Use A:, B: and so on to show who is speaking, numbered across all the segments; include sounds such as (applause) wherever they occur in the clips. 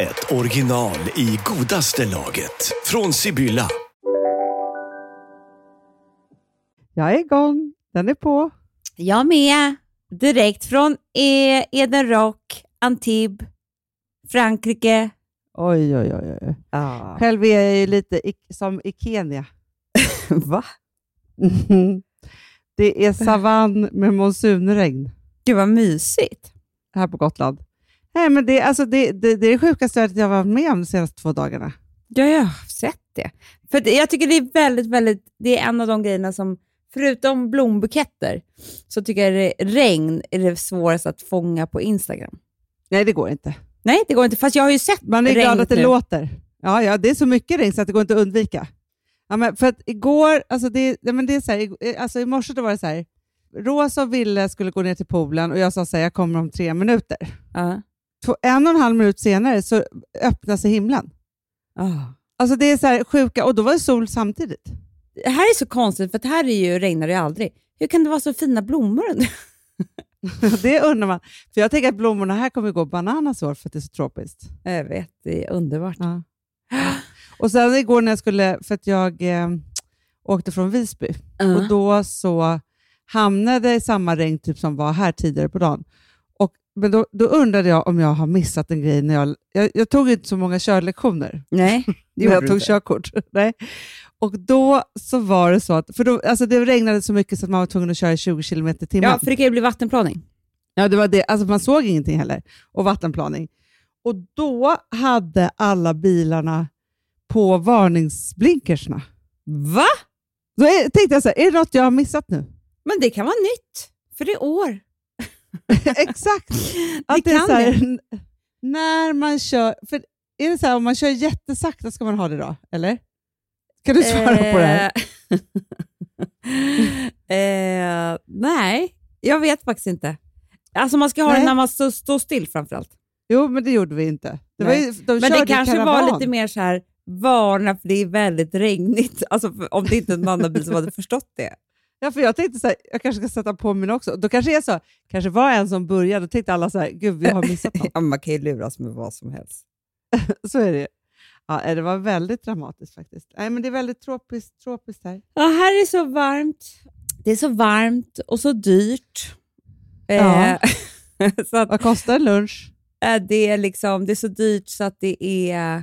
A: ett original i godaste laget. Från Sibylla.
B: Jag är igång. Den är på.
C: Jag med. Direkt från e Eden Rock, Antibes, Frankrike.
B: Oj, oj, oj. oj.
C: Ja.
B: Själv är jag ju lite i, som i Kenya. (laughs)
C: Va?
B: Det är savann med monsunregn
C: Gud vad mysigt.
B: här på Gotland. Nej, men det, alltså det, det, det är det sjukaste jag har varit med om de senaste två dagarna.
C: Ja, jag har sett det. För det, jag tycker det är väldigt, väldigt, det är en av de grejerna som, förutom blombuketter, så tycker jag det, regn är det svåraste att fånga på Instagram.
B: Nej, det går inte.
C: Nej, det går inte, fast jag har ju sett
B: Man är
C: regn
B: glad att det
C: nu.
B: låter. Ja, ja, det är så mycket regn så att det går inte att undvika. Ja, men för att igår, alltså det, men det är så här, i- alltså i morse då var det så här, Rosa och Ville skulle gå ner till poolen och jag sa så här, jag kommer om tre minuter.
C: Ja.
B: Två, en och en halv minut senare så öppnar sig himlen.
C: Ah.
B: Alltså det är så här sjuka, och då var det sol samtidigt.
C: Det här är så konstigt, för här är ju, regnar det ju aldrig. Hur kan det vara så fina blommor (laughs)
B: det undrar man. För jag tänker att blommorna här kommer gå bananas år för att det är så tropiskt.
C: Jag vet, det är underbart.
B: Ja. Och sen igår när jag skulle, för att jag eh, åkte från Visby,
C: Ja.
B: och då så hamnade i samma regn typ som var här tidigare på dagen. Men då, då undrade jag om jag har missat en grej när jag... Jag, jag tog inte så många körlektioner
C: Nej, (laughs) det
B: när jag tog
C: inte.
B: körkort. (laughs) Nej. Och då så var det så att, för då, alltså det regnade så mycket så att man var tvungen att köra 20 km i timmen.
C: Ja, för det kan ju bli vattenplaning.
B: Ja, det var det. Alltså man såg ingenting heller. Och vattenplaning. Och då hade alla bilarna på varningsblinkersna.
C: Va?
B: Då tänkte jag så här, är det något jag har missat nu?
C: Men det kan vara nytt, för det är år. (laughs)
B: Exakt. Att det är så här, när man kör, för är det så här, om man kör jättesakta ska man ha det då, eller? Kan du svara på det här? (laughs)
C: eh, nej, jag vet faktiskt inte. Alltså man ska ha
B: Nej.
C: det när man står står still framförallt.
B: Jo, men det gjorde vi inte. Det var ju, de
C: Men det kanske
B: karavan.
C: var lite mer så här, varna för det är väldigt regnigt. Alltså om det inte är en annan bil som hade förstått det.
B: Ja, för jag tänkte så här, jag kanske ska sätta på min också. Då kanske är så, kanske var en som började och tänkte alla så här, gud vi har missat något. (laughs)
C: Ja, man kan ju luras med vad som helst. (laughs)
B: så är det. Ja, eh, det var väldigt dramatiskt faktiskt. Nej, men det är väldigt tropiskt, tropiskt här.
C: Ja, här är så varmt. Det är så varmt och så dyrt.
B: Ja.
C: Eh, (laughs) så att,
B: Vad kostar en lunch?
C: eh, det, är liksom, det är så dyrt så att det är... Eh,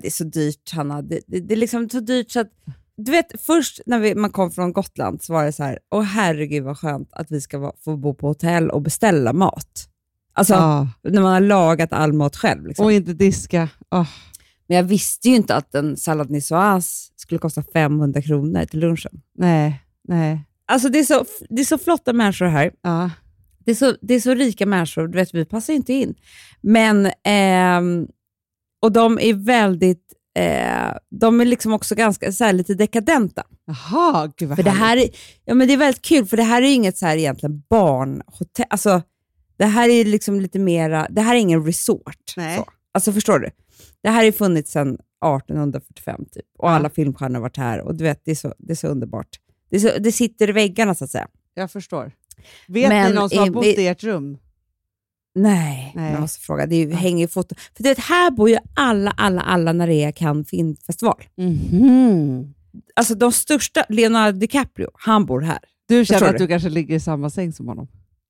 C: det är så dyrt, Hanna. Det, det, det är liksom så dyrt så att... Du vet, först när vi, man kom från Gotland så var det så här, åh herregud vad skönt att vi ska få bo på hotell och beställa mat. Alltså,
B: Ja.
C: när man har lagat all mat själv. Liksom.
B: Och inte diska. Åh.
C: Men jag visste ju inte att en sallad niçoise skulle kosta 500 kronor till lunchen.
B: Nej, nej.
C: Alltså det är så, det är så flotta människor här.
B: Ja.
C: Det är så, det är så rika människor, du vet, vi passar inte in. Men, ehm, och de är väldigt, eh, de är liksom också ganska så här, lite dekadenta.
B: Jaha, gud vad
C: För det här är, ja, men det är väldigt kul, för det här är inget så här egentligen barnhotell. Alltså, det här är liksom lite mera, det här är ingen resort.
B: Nej.
C: Så. Alltså förstår du? Det här har ju funnits sedan 1845 typ, och
B: Ja.
C: alla filmstjärnor har varit här. Och du vet, det är så, det är så underbart. Det, är så, det sitter i väggarna så att säga.
B: Jag förstår. Vet
C: Men
B: ni någon som har bott
C: i
B: ert rum?
C: Nej,
B: Nej.
C: jag måste fråga. Det är ju, hänger ju foto. För du vet, här bor ju alla, alla, alla när det är Cannes filmfestival.
B: Mhm.
C: Alltså de största, Leonardo DiCaprio, han bor här.
B: Du känner att
C: du?
B: du kanske ligger i samma säng som honom?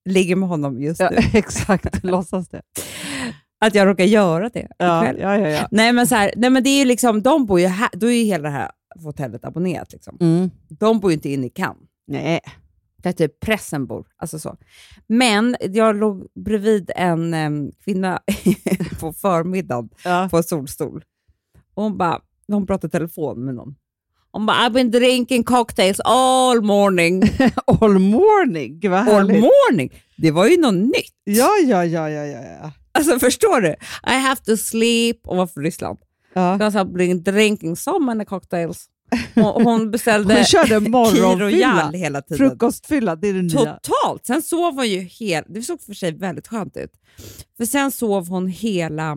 C: Ligger med honom just
B: Ja,
C: nu. (laughs)
B: exakt, (laughs) låtsas det.
C: Att jag råkar göra det
B: Ja, ja, ja. ja.
C: Nej, men så här, nej, men det är ju liksom, de bor ju här, då är ju hela det här hotellet abonnerat. Liksom.
B: Mm.
C: De bor ju inte inne i Cannes.
B: Nej.
C: Där typ pressen bor. Alltså så. Men jag låg bredvid en em, kvinna (laughs) på förmiddagen
B: Ja.
C: på en solstol. Och hon bara, hon pratade telefon med någon. Hon bara, I've been drinking cocktails all morning. (laughs)
B: All morning, gud vad
C: all morning? Det var ju något nytt.
B: Ja, ja, ja, ja, ja, ja.
C: Alltså förstår du? I have to sleep. Och var från Ryssland. Because I've been drinking so many cocktails. Hon, hon (laughs) beställde
B: Hon körde (laughs) morgonfylla.
C: Hela tiden.
B: Frukostfylla, det är det nya.
C: Totalt! Sen sov hon ju hela... Det såg för sig väldigt skönt ut. För sen sov hon hela,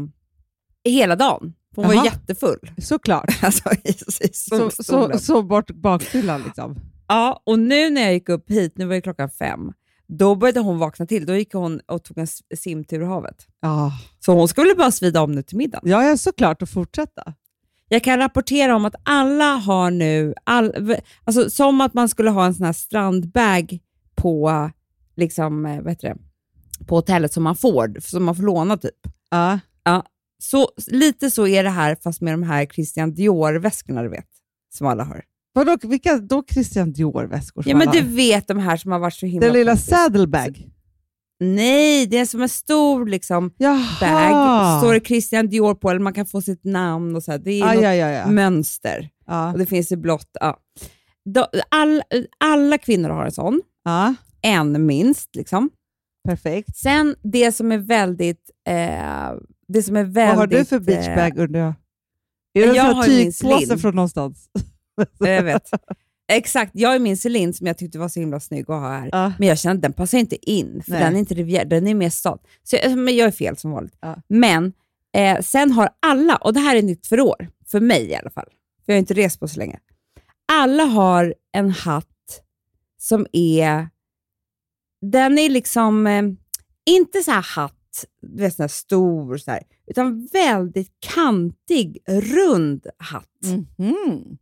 C: hela dagen. Hon var
B: Jaha.
C: jättefull.
B: Såklart. (laughs)
C: Alltså i, i
B: Så, så, så bort bakfyllan liksom.
C: Ja, och nu när jag gick upp hit, nu var det klockan fem, då började hon vakna till. Då gick hon och tog en simtur i havet.
B: Ja,
C: Så hon skulle bara svida om nu till middagen.
B: ja, ja såklart att fortsätta.
C: Jag kan rapportera om att alla har nu, all, alltså, som att man skulle ha en sån här strandbag på, liksom, eh, vad det, på hotellet som man får, som man får låna typ.
B: Ja.
C: Ja, så, lite så är det här fast med de här Christian Dior-väskorna du vet, som alla har.
B: Vadå, vilka då Christian Dior-väskor?
C: Ja, men du vet de här som har varit så himla
B: Den lilla saddlebag?
C: Nej, det är som en stor liksom,
B: Jaha.
C: bag. Står det Christian Dior på, eller man kan få sitt namn och så här. Det är
B: Ah,
C: något
B: ja, ja, ja.
C: mönster.
B: ja.
C: Och det finns i blått. Då, all, alla kvinnor har en sån, en minst. Liksom.
B: Perfekt.
C: Sen det som är väldigt... Eh, det som är väldigt
B: Vad har du för
C: eh,
B: beachbag undrar jag? Är det en
C: jag min
B: tygpåse från någonstans?
C: Eh, Jag vet. (laughs) Exakt, jag är min Celine som jag tyckte var så himla snygg att ha här.
B: Ja.
C: Men jag känner att den passar inte in, för
B: Nej.
C: den är inte Riviera, den är mer stad. Så, jag- men jag är fel som vanligt.
B: Ja.
C: Men eh, sen har alla, och det här är nytt för år, för mig i alla fall, för jag har inte rest på så länge. Alla har en hatt som är, den är liksom, eh, inte så här hatt, du vet sån här stor, så här, utan väldigt kantig, rund hatt.
B: Mhm.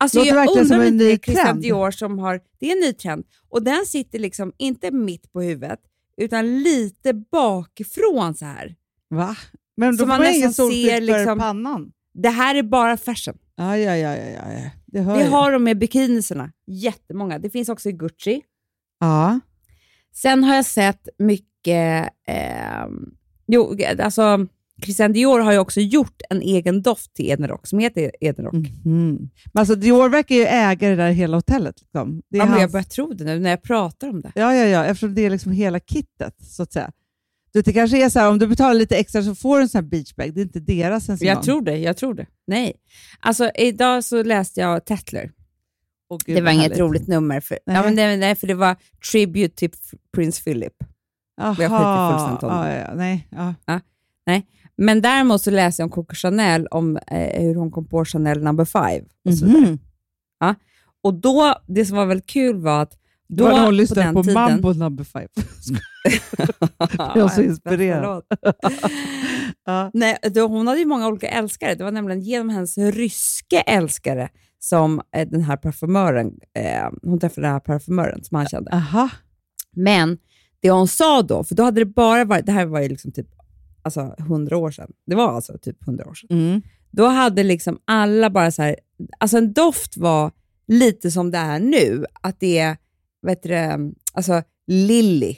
C: Alltså
B: Låter
C: jag undrar inte
B: ny
C: Christian. Dior som har... Det är en ny trend. Och den sitter liksom inte mitt på huvudet, utan lite bakifrån så här.
B: Va? Men
C: Så
B: då får
C: man
B: man ingen solskydd för
C: liksom-
B: pannan?
C: Det här är bara fashion.
B: Ja, ja, ja, ja. Det hör
C: Det
B: jag.
C: har de med bikiniserna. Jättemånga. Det finns också i Gucci.
B: Ja.
C: Sen har jag sett mycket... Eh, jo, alltså, Christian Dior har ju också gjort en egen doft till Edenrock som heter Edenrock.
B: Mhm. Men alltså Dior verkar ju äga det där hela hotellet. Liksom.
C: Ja, men jag
B: hans-
C: börjar tro det nu när jag pratar om det.
B: Ja, ja, ja, eftersom det är liksom hela kittet, så att säga. Du, det kanske är så här, om du betalar lite extra så får du en sån här beachbag. Det är inte deras ens en
C: Jag tror det, jag tror det. Nej. Alltså, idag så läste jag Tetler.
B: Åh, gud,
C: Det var inget roligt nummer, för,
B: Nej.
C: ja, men det, nej, för det var Tribute till Prins Philip.
B: Jaha.
C: jag skiter fullständigt om
B: ja,
C: det.
B: ja, nej, ja.
C: Men däremot så läste jag om Coco Chanel, om eh, hur hon kom på Chanel number five. Och, så.
B: Mhm.
C: och då, det som var väldigt kul var att
B: Då
C: då,
B: hade hon
C: på
B: lyssnat
C: den
B: på, Mambo number five.
C: Ja, (laughs)
B: Jag är så inspirerad. (laughs) ja.
C: Nej, då, hon hade ju många olika älskare. Det var nämligen genom hennes ryske älskare som eh, den här parfymören, eh, hon träffade den här parfymören som han kände.
B: Aha.
C: Men det hon sa då, för då hade det bara varit, det här var ju liksom typ alltså 100 år sedan. Det var alltså typ 100 år sedan.
B: Mm.
C: Då hade liksom alla bara så här, alltså en doft var lite som det är nu, att det är, vet du, det, alltså Lily,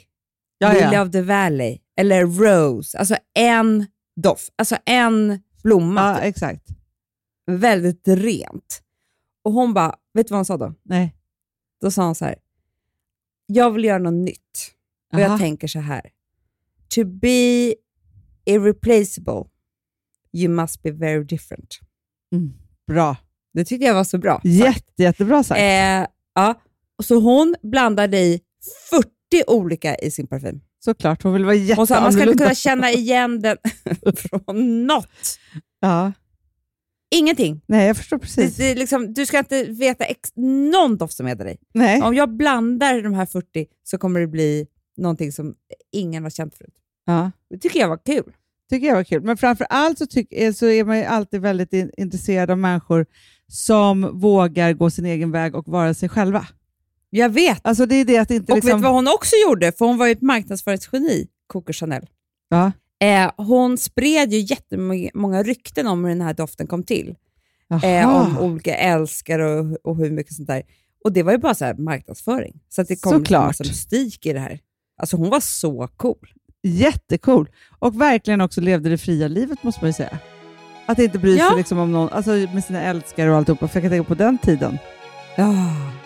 B: Ja,
C: Lily
B: ja.
C: of the Valley, eller Rose, alltså en doft, alltså en blomma,
B: ja,
C: typ.
B: exakt.
C: väldigt rent. Och hon bara, vet du vad hon sa då?
B: Nej.
C: Då sa hon så här, jag vill göra något nytt. Och
B: Aha.
C: jag tänker så här, to be irreplaceable, you must be very different.
B: Mm. Bra.
C: Det tyckte jag var så bra.
B: Jätte, jättebra sagt.
C: Eh, ja. Så hon blandade i 40 olika i sin parfym.
B: Såklart. Hon vill vara
C: Hon sa man ska inte
B: jätteannorlunda.
C: kunna känna (laughs) igen den (laughs) från något.
B: Ja.
C: Ingenting.
B: Nej, jag förstår
C: Det,
B: precis.
C: det är liksom, du ska inte veta ex- någon doft som heter dig.
B: Nej.
C: Om jag blandar de här 40 så kommer det bli någonting som ingen har känt förut.
B: Ja.
C: Det tycker jag var kul.
B: tycker jag var kul. Men framför allt så, tyck, eh, så är man ju alltid väldigt in, intresserad av människor som vågar gå sin egen väg och vara sig själva.
C: Jag vet.
B: Alltså det är det att inte
C: Och
B: liksom...
C: vet du vad hon också gjorde? För hon var ju ett marknadsföringsgeni, Coco Chanel.
B: Ja.
C: Eh, hon spred ju jättemånga rykten om hur den här doften kom till. Eh, om olika älskare och, och hur mycket sånt där. Och det var ju bara så här marknadsföring. Så att det kom liksom
B: Såklart.
C: massa mystik i det här. Alltså hon var så cool
B: jättecool. Och verkligen också levde det fria livet måste man ju säga. Att inte bry sig
C: ja.
B: liksom om någon, alltså med sina älskare och alltihopa. För jag kan tänka på den tiden.
C: Ja,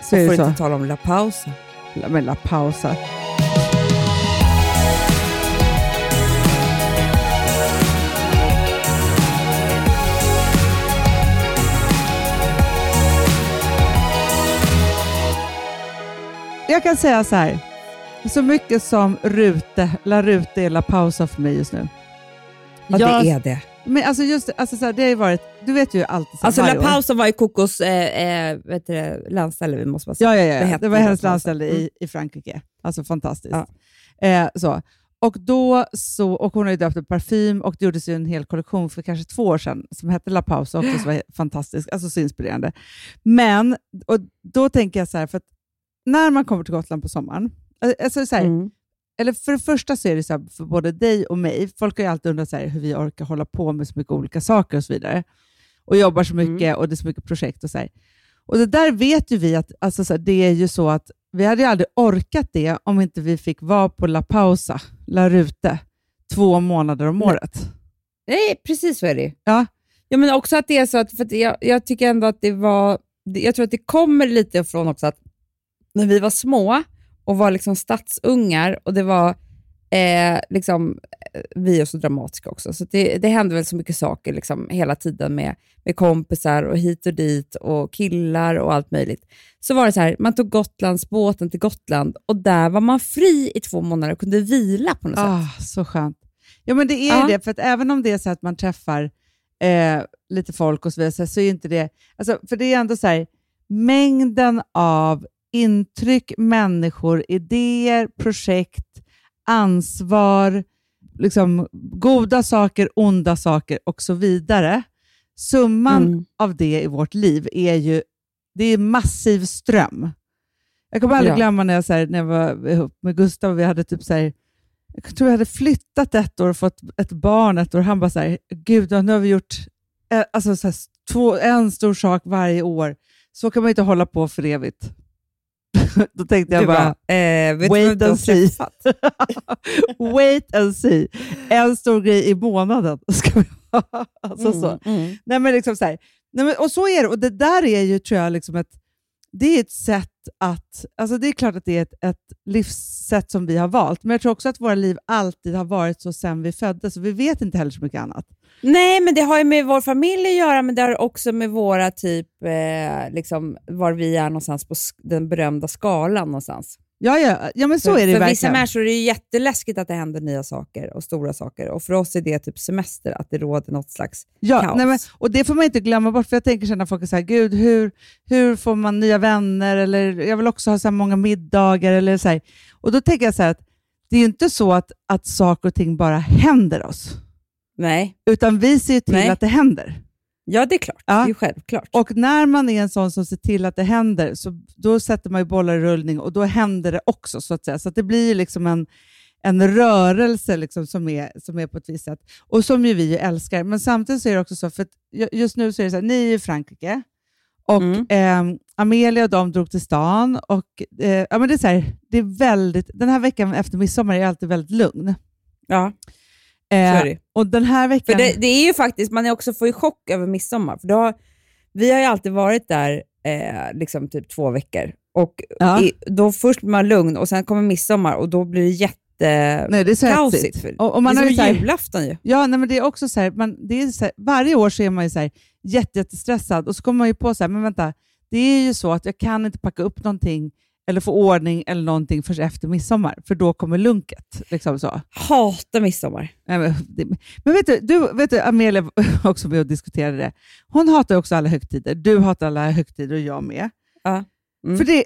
B: så jag
C: får
B: så.
C: inte tala om La Pausa.
B: La, men La Pausa. Jag kan säga så här. Så mycket som Rute, La Rute är La Pausa för mig just nu.
C: Ja,
B: Jag-
C: det är det.
B: Men alltså just alltså så här, det har ju varit, du vet ju alltid
C: Alltså La
B: år.
C: Pausa var ju Kokos eh, eh, vet du, det, landställe, vi måste bara säga.
B: Ja, ja,
C: Det
B: ja. Det,
C: hette
B: var hennes landställe
C: Mm.
B: i, i Frankrike. Alltså fantastiskt.
C: Ja.
B: Eh, så. Och, då så, och hon har ju döpt en parfym och det gjordes ju en hel kollektion för kanske två år sedan som hette La Pausa också, som var fantastisk, alltså så inspirerande. Men och då tänker jag så här, för att när man kommer till Gotland på sommaren, alltså så här,
C: Mm.
B: eller för det första så är det så här, för både dig och mig, folk har ju alltid undrat så här, hur vi orkar hålla på med så mycket olika saker och så vidare. Och jobbar så mycket och det är så mycket projekt och så här. Och det där vet ju vi att alltså så här, det är ju så att vi hade aldrig orkat det om inte vi fick vara på La Pausa, La Rute, två månader om året.
C: Nej, precis så är det
B: Ja.
C: Ja, men också att det är så att, för jag, jag tycker ändå att det var, jag tror att det kommer lite ifrån också att när vi var små och var liksom stadsungar och det var eh, liksom, eh, vi är så dramatiska också, så det, det hände väl så mycket saker liksom hela tiden med, med kompisar och hit och dit och killar och allt möjligt. Så var det så här, man tog Gotlandsbåten till Gotland och där var man fri i två månader och kunde vila på något sätt.
B: Ah, så skönt. Ja, men det är ju det, för att även om det är så att man träffar eh, lite folk och så vidare, så är ju inte det... Alltså, för det är ändå så här, mängden av intryck, människor, idéer, projekt, ansvar, liksom, goda saker, onda saker och så vidare. Summan
C: Mm.
B: av det i vårt liv är ju det är massiv ström. Jag kommer aldrig
C: Ja.
B: glömma när jag, så här, när jag var ihop med Gustav och vi hade typ så här, jag tror jag hade flyttat ett år och fått ett barn ett år. Han bara så här, gud, nu har vi gjort eh, alltså, så här, två, en stor sak varje år. Så kan man inte hålla på för evigt. (laughs) Då tänkte jag
C: Du
B: bara,
C: bara, eh,
B: wait and see. (laughs) wait and see. En stor grej i månaden (laughs) ska vi ha. Alltså, så.
C: Mm, mm.
B: Nej, men liksom så här. Nej, men, och så är det. Och det där är ju, tror jag, liksom ett, det är ett sätt att... Alltså det är klart att det är ett, ett livssätt som vi har valt, men jag tror också att våra liv alltid har varit så sedan vi föddes, så vi vet inte heller så mycket annat.
C: Nej, men det har ju med vår familj att göra, men det har också med våra typ, eh, liksom, var vi är någonstans på den berömda skalan någonstans.
B: Ja, ja, ja men så
C: för,
B: är det
C: För vissa
B: verkligen.
C: människor är det jätteläskigt att det händer nya saker och stora saker och för oss är det typ semester, att det råder något slags
B: Ja,
C: kaos.
B: nej, men, och det får man inte glömma bort, för jag tänker sen när folk är så här, gud, hur, hur får man nya vänner? Eller jag vill också ha så många middagar. Eller så här. Och då tänker jag så här att det är ju inte så att, att saker och ting bara händer oss,
C: Nej,
B: utan vi ser ju till
C: Nej.
B: att det händer.
C: Ja det är klart.
B: Ja.
C: Det är självklart.
B: Och när man är en sån som ser till att det händer, så då sätter man ju bollar i rullning och då händer det också. Så att säga. Så att det blir liksom en, en rörelse liksom som, är, som är på ett visst sätt. Och som ju vi älskar. Men samtidigt så är det också så, för just nu så är det så här, ni är i Frankrike och
C: Mm.
B: ehm, Amelia och de drog till stan. Och, eh, ja, men det, är så här, det är väldigt, den här veckan efter midsommar är alltid väldigt lugn.
C: ja,
B: Eh, och den här veckan...
C: För det, det är ju faktiskt, man är också får ju chock över midsommar. För då, vi har ju alltid varit där eh, liksom typ två veckor. Och
B: Ja.
C: i, då först blir man lugn och sen kommer midsommar och då blir det jätte
B: Nej, det är så
C: kaosigt.
B: Och, och man
C: det är som julafton ju.
B: Ja, nej, men det är också så här, man, det är så här, varje år så är man ju så här, jätte, jättestressad och så kommer man ju på så här, men vänta, det är ju så att jag kan inte packa upp någonting eller få ordning eller någonting förrän efter midsommar, för då kommer lunket. Liksom så.
C: Hatar midsommar.
B: Nej, men, det, men vet du, du, vet du, Amelia var också med och diskuterade det. Hon hatar också alla högtider. Du hatar alla högtider och jag med.
C: Ja. Mm.
B: För det,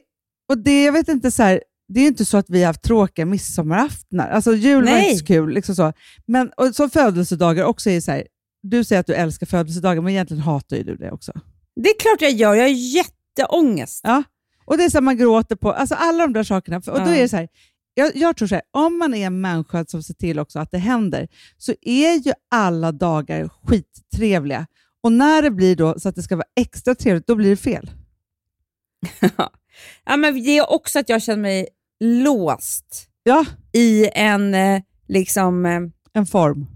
B: och det, jag vet inte, så här, det är inte så att vi har haft tråkiga midsommaraftnar. Alltså jul var
C: Nej.
B: inte så kul. Liksom så. Men och som födelsedagar också är så här, du säger att du älskar födelsedagar, men egentligen hatar ju du det också.
C: Det är klart jag gör, jag har jätteångest.
B: Ja. Och det är så här, man gråter på, alltså alla de där sakerna. Och då är det så här, jag, jag tror så här, om man är en människa som ser till också att det händer, så är ju alla dagar skittrevliga. Och när det blir då så att det ska vara extra trevligt, då blir det fel. (laughs)
C: Ja, men det är också att jag känner mig låst
B: Ja,
C: i en, eh, liksom, eh,
B: en form.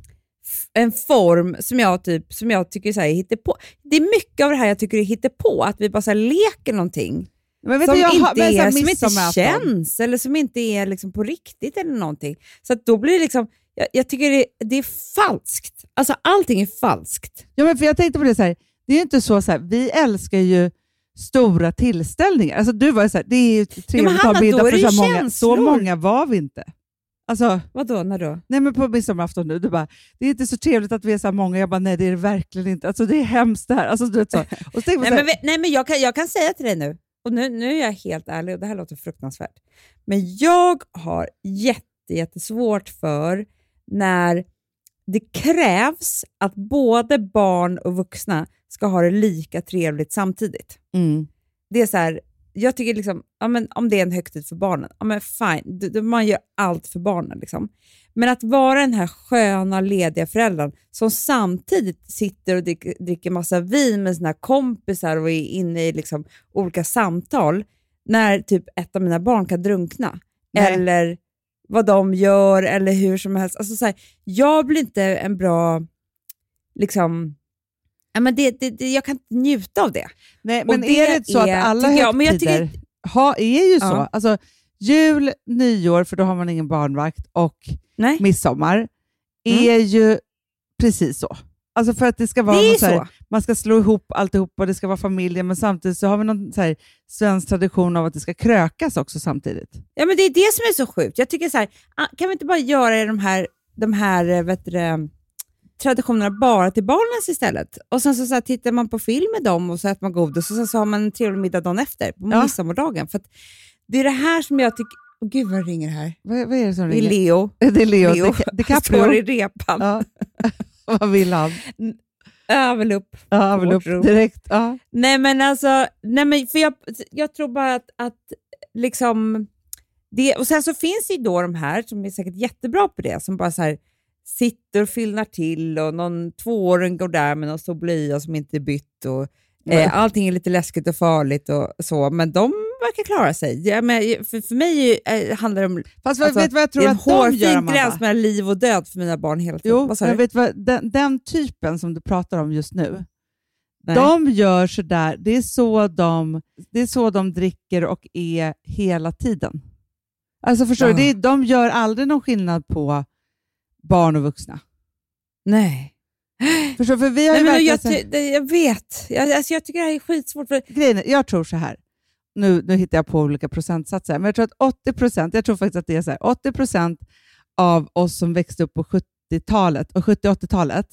C: en form som jag, typ, som jag tycker så här, hittar på. Det är mycket av det här jag tycker är på att vi bara så leker någonting
B: Men vet
C: som,
B: du, jag
C: inte
B: men
C: är, som inte känns eller som inte är liksom på riktigt eller någonting. Så att då blir det liksom, jag, jag tycker det, det är falskt. Alltså allting är falskt.
B: Ja, men för jag tänkte på det så här, det är ju inte så, så här, vi älskar ju stora tillställningar. Alltså du var så här, det är ju trevligt att ha middag för så många. Så många var vi inte. Alltså,
C: Vadå, när då?
B: nej men på midsommarafton nu, du bara, det är inte så trevligt att vi är så många. Jag bara, nej det är det verkligen inte. Alltså det är hemskt det här. Alltså, du vet, så. Och så tänkte man
C: Nej, men, vi- nej, men jag, kan, jag kan säga till dig nu, och nu, nu är jag helt ärlig och det här låter fruktansvärt, men jag har jätte, jättesvårt för när det krävs att både barn och vuxna ska ha det lika trevligt samtidigt.
B: mm.
C: Det är så här, jag tycker liksom, ja, men om det är en högtid för barnen, ja, men fine, du, du, man gör allt för barnen. Liksom. Men att vara den här sköna, lediga föräldern som samtidigt sitter och dricker, dricker massa vin med sina kompisar och är inne i liksom olika samtal när typ ett av mina barn kan drunkna.
B: Nej.
C: Eller vad de gör eller hur som helst. Alltså, så här, jag blir inte en bra... liksom... Ja, men det, det, det, jag kan inte njuta av det.
B: Nej, men
C: det
B: är det inte så
C: är-
B: att alla högtider
C: jag
B: ha, är ju så?
C: Ja.
B: Alltså, jul, nyår, för då har man ingen barnvakt, och
C: Nej,
B: midsommar är ju precis så. Alltså för att det ska vara
C: det
B: så här,
C: så.
B: man ska slå ihop alltihop och det ska vara familjen, men samtidigt så har vi någon så här svensk tradition av att det ska krökas också samtidigt.
C: Ja, men det är det som är så sjukt. Jag tycker så här, ah, kan vi inte bara göra de här, de här eh, vet du, traditionerna bara till barnens istället? Och sen så, så här, tittar man på film med dem och så äter man godis och sen så har man en trevlig middag dagen efter, på
B: Ja.
C: midsommardagen. För det är det här som jag tycker... Åh gud vad det ringer här.
B: Vad, vad är det som
C: Det är
B: ringer?
C: Leo. (laughs)
B: Det är Leo.
C: Leo.
B: Det, det
C: Han står i repan.
B: Ja. (laughs) vad vill han?
C: Övel upp.
B: Ja, han vill upp
C: Hårt rum.
B: direkt. Ja.
C: Nej men alltså, nej, men för jag, jag tror bara att, att liksom, det, och sen så finns det ju då de här som är säkert jättebra på det, som bara så här sitter och fyllnar till och någon tvååring går där med någon stor blöja som inte är bytt och eh, allting är lite läskigt och farligt och så, men de verkar klara sig. Ja, men för, för mig eh, handlar det om
B: Fast
C: Alltså,
B: vet vad jag
C: det
B: tror
C: är en
B: att
C: hårfin gräns mellan liv och död för mina barn hela tiden.
B: Jo,
C: du?
B: vet vad, den, den typen som du pratar om just nu,
C: Nej.
B: de gör sådär, det är, så de, det är så de dricker och är hela tiden. Alltså förstår
C: Ja.
B: du, det de gör aldrig någon skillnad på barn och vuxna.
C: Nej.
B: Förstår, för vi har
C: Nej, men jag, det- jag vet. Jag, alltså, jag tycker det här är skitsvårt. För,
B: grejen jag tror så här, nu, nu hittar jag på olika procentsatser, men jag tror att 80 procent, jag tror faktiskt att det är så här, 80 procent av oss som växte upp på 70-talet och 70-80-talet,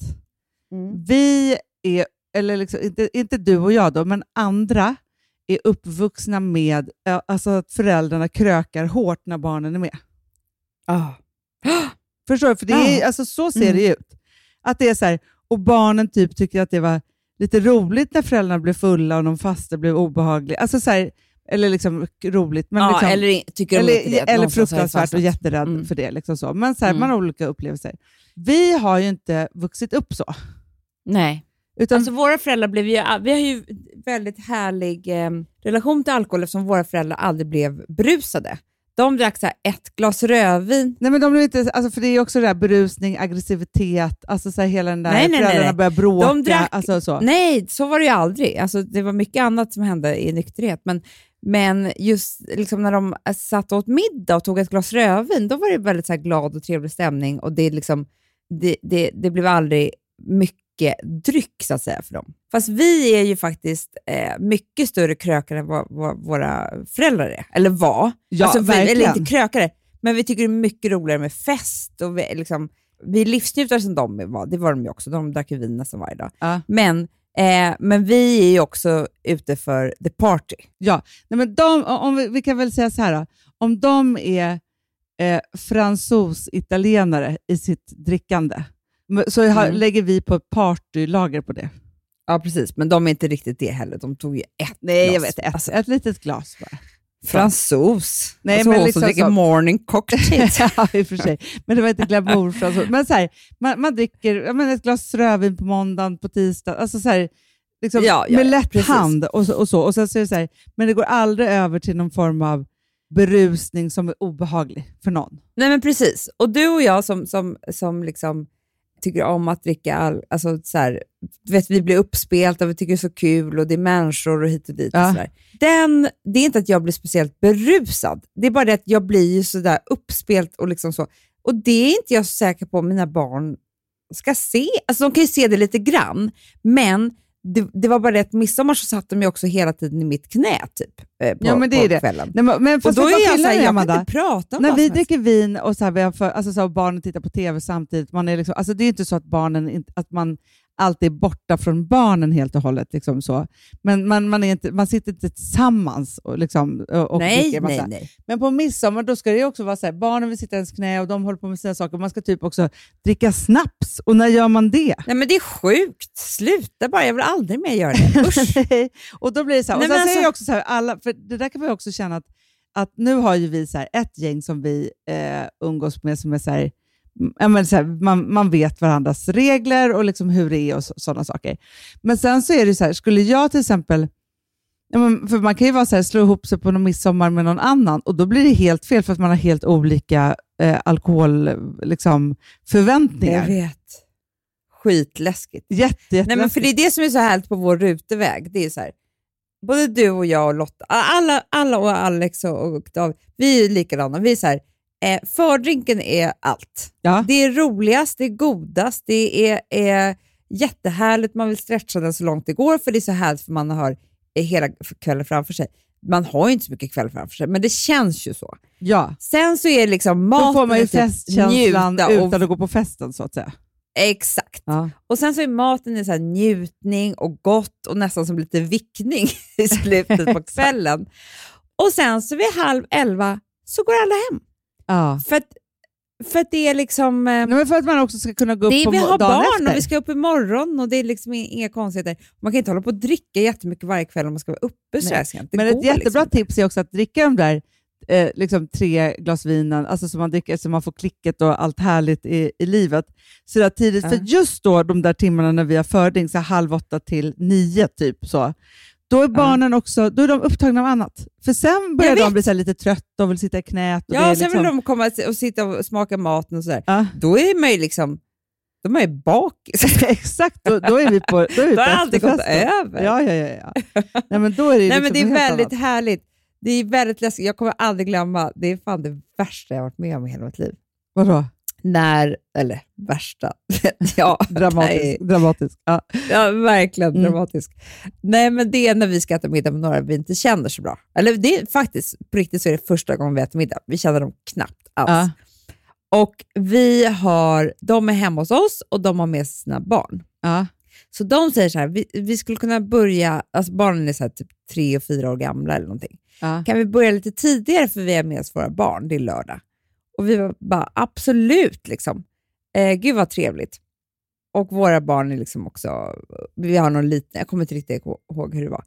B: vi är, eller liksom, inte, inte du och jag då, men andra är uppvuxna med alltså att föräldrarna krökar hårt när barnen är med.
C: Ah.
B: Förstår du? För det är,
C: Ja.
B: alltså, så ser det ju ut. Att det är så här, och barnen typ tycker att det var lite roligt när föräldrarna blev fulla och de fasta blev obehagliga. Alltså så här, eller liksom roligt. Men
C: ja,
B: liksom,
C: eller tycker
B: eller,
C: inte det.
B: eller fruktansvärt och jätterädd
C: Mm.
B: för det. Liksom så. Men så här,
C: Mm.
B: man har olika upplevelser. Vi har ju inte vuxit upp så.
C: Nej.
B: Utan,
C: Alltså våra föräldrar blev ju, vi har ju väldigt härlig eh, relation till alkohol eftersom våra föräldrar aldrig blev brusade. De drack så ett glas rödvin.
B: nej, men de blir inte, alltså, för det är också det där berusning, aggressivitet, alltså så hela den där
C: Nej, nej,
B: föräldrarna
C: nej.
B: börjar bråka.
C: De drack-
B: alltså, så.
C: Nej, så var det ju aldrig. Alltså, det var mycket annat som hände i nykterhet. Men, men just liksom när de satt och åt middag och tog ett glas rödvin, då var det väldigt så glad och trevlig stämning. Och det, liksom, det, det, det blev aldrig mycket dryck så att säga för dem. Fast vi är ju faktiskt eh, mycket större krökare än vad, vad våra föräldrar är. Eller var.
B: Ja,
C: alltså, vi, eller inte krökare, men vi tycker det är mycket roligare med fest. Och vi, liksom, vi är livsnjutare som de var. Det var de ju också. De drack ju vin nästan varje dag.
B: Ja.
C: Men, eh, men vi är ju också ute för the party.
B: Ja, nej men de, om vi, vi kan väl säga så här då. Om de är eh, fransos-italienare i sitt drickande, så har,
C: Mm.
B: lägger vi på ett partylager på det.
C: Ja, precis. Men de är inte riktigt det heller. De tog ju ett
B: Nej, jag
C: glas.
B: vet. Ett,
C: Alltså,
B: ett litet glas bara.
C: fransos.
B: Nej,
C: alltså,
B: men
C: hon
B: liksom
C: som dricker
B: så-
C: morning cocktails. (laughs)
B: ja, i och för sig. Men det var inte glamourfransos. Men så här, man, man dricker jag menar, ett glas rödvin på måndagen, på tisdag, alltså så här, liksom,
C: Ja, ja,
B: med lätt
C: precis.
B: hand och så. Och så. Och sen så är det så här, men det går aldrig över till någon form av berusning som är obehaglig för någon.
C: Nej, men precis. Och du och jag som, som, som liksom tycker om att dricka all, alltså så här, vet, vi blir uppspelta och vi tycker det är så kul och det är människor och hit och dit.
B: Ja.
C: Och så där. Den, det är inte att jag blir speciellt berusad, det är bara det att jag blir ju sådär uppspelt och liksom så. Och det är inte jag så säker på mina barn ska se. Alltså de kan ju se det lite grann, men det, det var bara det att midsommar så satt de ju också hela tiden i mitt knä typ, eh, på,
B: Ja, men det är det.
C: kvällen.
B: Nej, men, men
C: Och då är jag såhär,
B: är,
C: jag
B: Amanda?
C: kan inte prata om
B: När vi dricker vin och, så här, vi har för, alltså, så här, barnen tittar på tv samtidigt, man är liksom, alltså, det är inte så att, barnen, att man alltid är borta från barnen helt och hållet. Liksom så. Men man, man, är inte, man sitter inte tillsammans och, liksom, och,
C: Nej, nej, nej.
B: Men på midsommar då ska det också vara så här, barnen vill sitta i ens knä och de håller på med sina saker. Man ska typ också dricka snaps. Och när gör man det?
C: Nej, men det är sjukt. Sluta bara, jag vill aldrig mer göra det. (laughs)
B: Och då blir det så här.
C: Nej,
B: och sen
C: alltså-
B: jag också så här, alla, för det där kan vi också känna att, att nu har ju vi så här, ett gäng som vi eh, umgås med som är så här, men så här, man, man vet varandras regler och liksom hur det är och sådana saker. Men sen så är det så här, skulle jag till exempel, för man kan ju vara så här, slå ihop sig på någon midsommar med någon annan och då blir det helt fel för att man har helt olika eh, alkohol, liksom.
C: Jag vet. Skitläskigt.
B: Jätte, jätte
C: Nej, men för det är det som är så härligt på vår ruteväg. Det är så här, både du och jag och Lotta, alla, alla och Alex och, och David, vi är likadana. Vi är så här, eh, fördrinken är allt.
B: ja.
C: Det är roligast, det är godast, det är, är jättehärligt. Man vill stretcha den så långt det går för det är så härligt för man har eh, hela kvällen framför sig. Man har ju inte så mycket kväll framför sig, men det känns ju så.
B: ja.
C: Sen så är det liksom
B: Då
C: maten
B: får man ju
C: typ
B: festkänslan
C: och-
B: utan att gå på festen så att säga.
C: Exakt.
B: Ja.
C: Och sen så är maten i så njutning och gott och nästan som lite vickning (laughs) i slutet på (laughs) kvällen. Och sen så vid halv elva så går alla hem.
B: Ja.
C: För att, för att det är liksom... eh,
B: Nej, men för att man också ska kunna gå upp
C: det är,
B: på
C: vi har
B: dagen
C: barn
B: efter.
C: och vi ska upp imorgon och det är liksom inga konstigheter. Man kan inte hålla på och dricka jättemycket varje kväll om man ska vara uppe så här sent.
B: Men ett jättebra
C: liksom.
B: tips är också att dricka de där eh, liksom tre glas vinen, alltså så man dricker så man får klicket och allt härligt i, i livet. Så där tidigt,
C: Ja.
B: för just då de där timmarna när vi har fördrink, så halv åtta till nio typ så, då är barnen också då är de upptagna av annat. För sen börjar de bli så lite trötta och vill sitta i knät. Och
C: Ja, sen
B: liksom,
C: vill de komma och sitta och smaka maten och sådär.
B: Ja.
C: Då är man ju liksom då är bakis. (laughs)
B: Exakt, då, då är vi på, då är vi (laughs)
C: Då
B: på
C: har alltid gått över.
B: Ja, ja, ja. ja. Nej, men då är det, (laughs)
C: Nej,
B: liksom
C: men det är väldigt
B: annat.
C: härligt. Det är väldigt läskigt. Jag kommer aldrig glömma, det är fan det värsta jag varit med om i hela mitt liv.
B: Vadå?
C: När, eller värsta, (laughs) ja,
B: Dramatisk.
C: nej,
B: dramatisk. Ja.
C: ja verkligen
B: Mm.
C: dramatisk. Nej, men det är när vi ska äta middag med några vi inte känner så bra. Eller det är faktiskt, på riktigt så är det första gången vi äter middag. Vi känner dem knappt alls.
B: Ja.
C: Och vi har, de är hemma hos oss och de har med sig sina barn.
B: Ja.
C: Så de säger så här, vi, vi skulle kunna börja, alltså barnen är så typ tre och fyra år gamla eller någonting. Kan vi börja lite tidigare för vi har med oss våra barn, det är lördag. Och vi var bara absolut, liksom. Eh, gud vad trevligt. Och våra barn är liksom också, vi har någon liten, jag kommer inte riktigt ihåg hur det var.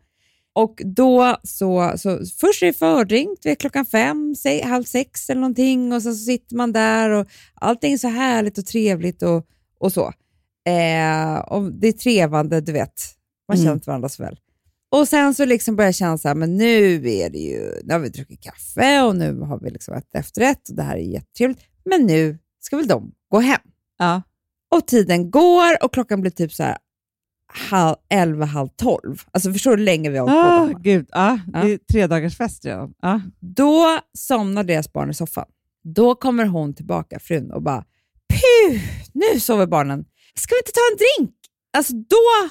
C: Och då så, så först är det fördrink, du vet, klockan fem, se, halv sex eller någonting och sen så sitter man där och allting är så härligt och trevligt och, och så. Eh, och det är trevande, du vet. Man
B: Mm.
C: känner inte varandra så väl. Och sen så liksom börjar jag känna så här, men nu är det ju, nu har vi druckit kaffe och nu har vi liksom ätit efterrätt och det här är jättetrevligt. Men nu ska väl de gå hem.
B: Ja.
C: Och tiden går och klockan blir typ så här halv, 11, halv 12. Alltså förstår du hur länge vi har hållit på?
B: Ah,
C: hemma?
B: gud. Ja,
C: Ja.
B: Det är tre dagars fest redan. Ja.
C: Då somnar deras barn i soffan. Då kommer hon tillbaka, frun, och bara Puh, nu sover barnen. Ska vi inte ta en drink? Alltså då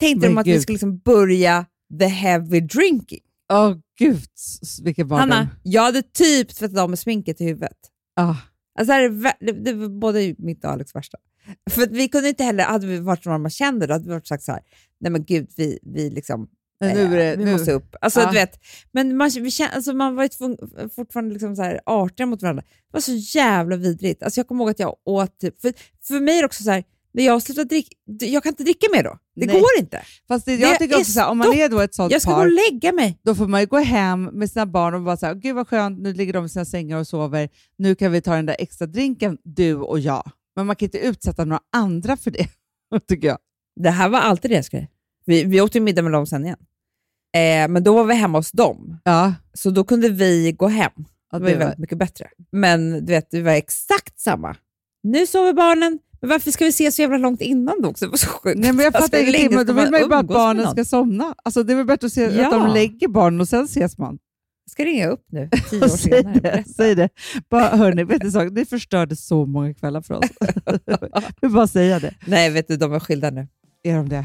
C: tänkte
B: Men
C: de att vi
B: gud.
C: skulle liksom börja the heavy drinking.
B: Åh gud, s- s- vilken barndom.
C: Hanna, jag hade typ tvättat av med sminket i huvudet.
B: Ah.
C: Alltså det, det, var både mitt och Alex värsta. För vi kunde inte heller, hade vi varit några man kände, då hade vi varit sagt så här, nej men gud, vi, vi liksom,
B: Men nu
C: eh,
B: är det-
C: vi
B: nu-
C: måste upp. Alltså,
B: Ja.
C: du vet, men man, vi alltså, man var ju tvung- fortfarande liksom så här artiga mot varandra. Det var så jävla vidrigt. Alltså, jag kommer ihåg att jag åt, typ, för, för mig är det också så här, när jag slutar dricka, jag kan inte dricka mer då. Det
B: Nej.
C: går inte.
B: Fast det,
C: Det
B: jag tycker
C: är
B: också så här, om man är då ett sånt
C: Jag ska gå
B: par,
C: och lägga mig.
B: då får man ju gå hem med sina barn och bara här, gud vad skönt, nu ligger de i sina sängar och sover, nu kan vi ta den där extra drinken, du och jag. Men man kan inte utsätta några andra för det, (laughs) tycker jag.
C: Det här var alltid deras grej. Vi, vi åt ju middag med dem sen igen. Eh, men då var vi hemma hos dem,
B: Ja,
C: så då kunde vi gå hem.
B: ja,
C: Det var ju
B: det
C: väldigt mycket bättre. Men du vet, det var exakt samma. Nu sover barnen, men varför ska vi ses så jävla långt innan då också? Det var så sjukt.
B: Nej, men jag fattar ingenting, men då vill man ju bara att barnen ska somna. Alltså, det är väl bättre att se att
C: Ja.
B: de lägger barnen och sen ses man.
C: Jag ska ringa upp nu, (laughs) tio år
B: Och säg
C: senare.
B: det,
C: berätta.
B: säg det. Bara, hörni, vet ni sak? Ni förstörde så många kvällar för oss. (laughs) Jag vill bara säga det.
C: Nej, vet du, de är skilda nu.
B: Är de det?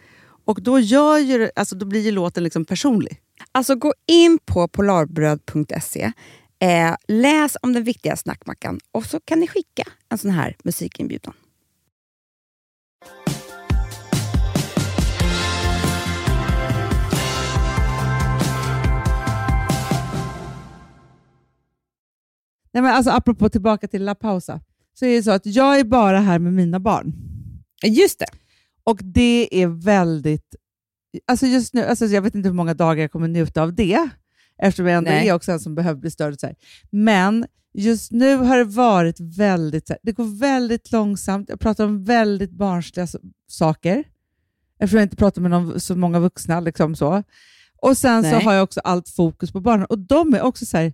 B: Och då, gör ju, alltså, då blir ju låten liksom personlig.
D: Alltså gå in på polarbröd.se, eh, läs om den viktiga snackmackan och så kan ni skicka en sån här musikinbjudan.
B: Nej, men alltså, apropå tillbaka till La Pausa, så är det så att jag är bara här med mina barn.
D: Just det.
B: Och det är väldigt... Alltså just nu, alltså jag vet inte hur många dagar jag kommer njuta av det, eftersom jag ändå
D: Nej.
B: är också en som behöver bli störd. Så här. Men just nu har det varit väldigt, så här- det går väldigt långsamt. Jag pratar om väldigt barnsliga saker. Eftersom jag inte pratar med någon, så många vuxna. Liksom så. Och sen så
C: Nej.
B: har jag också allt fokus på barnen. Och de är också så här,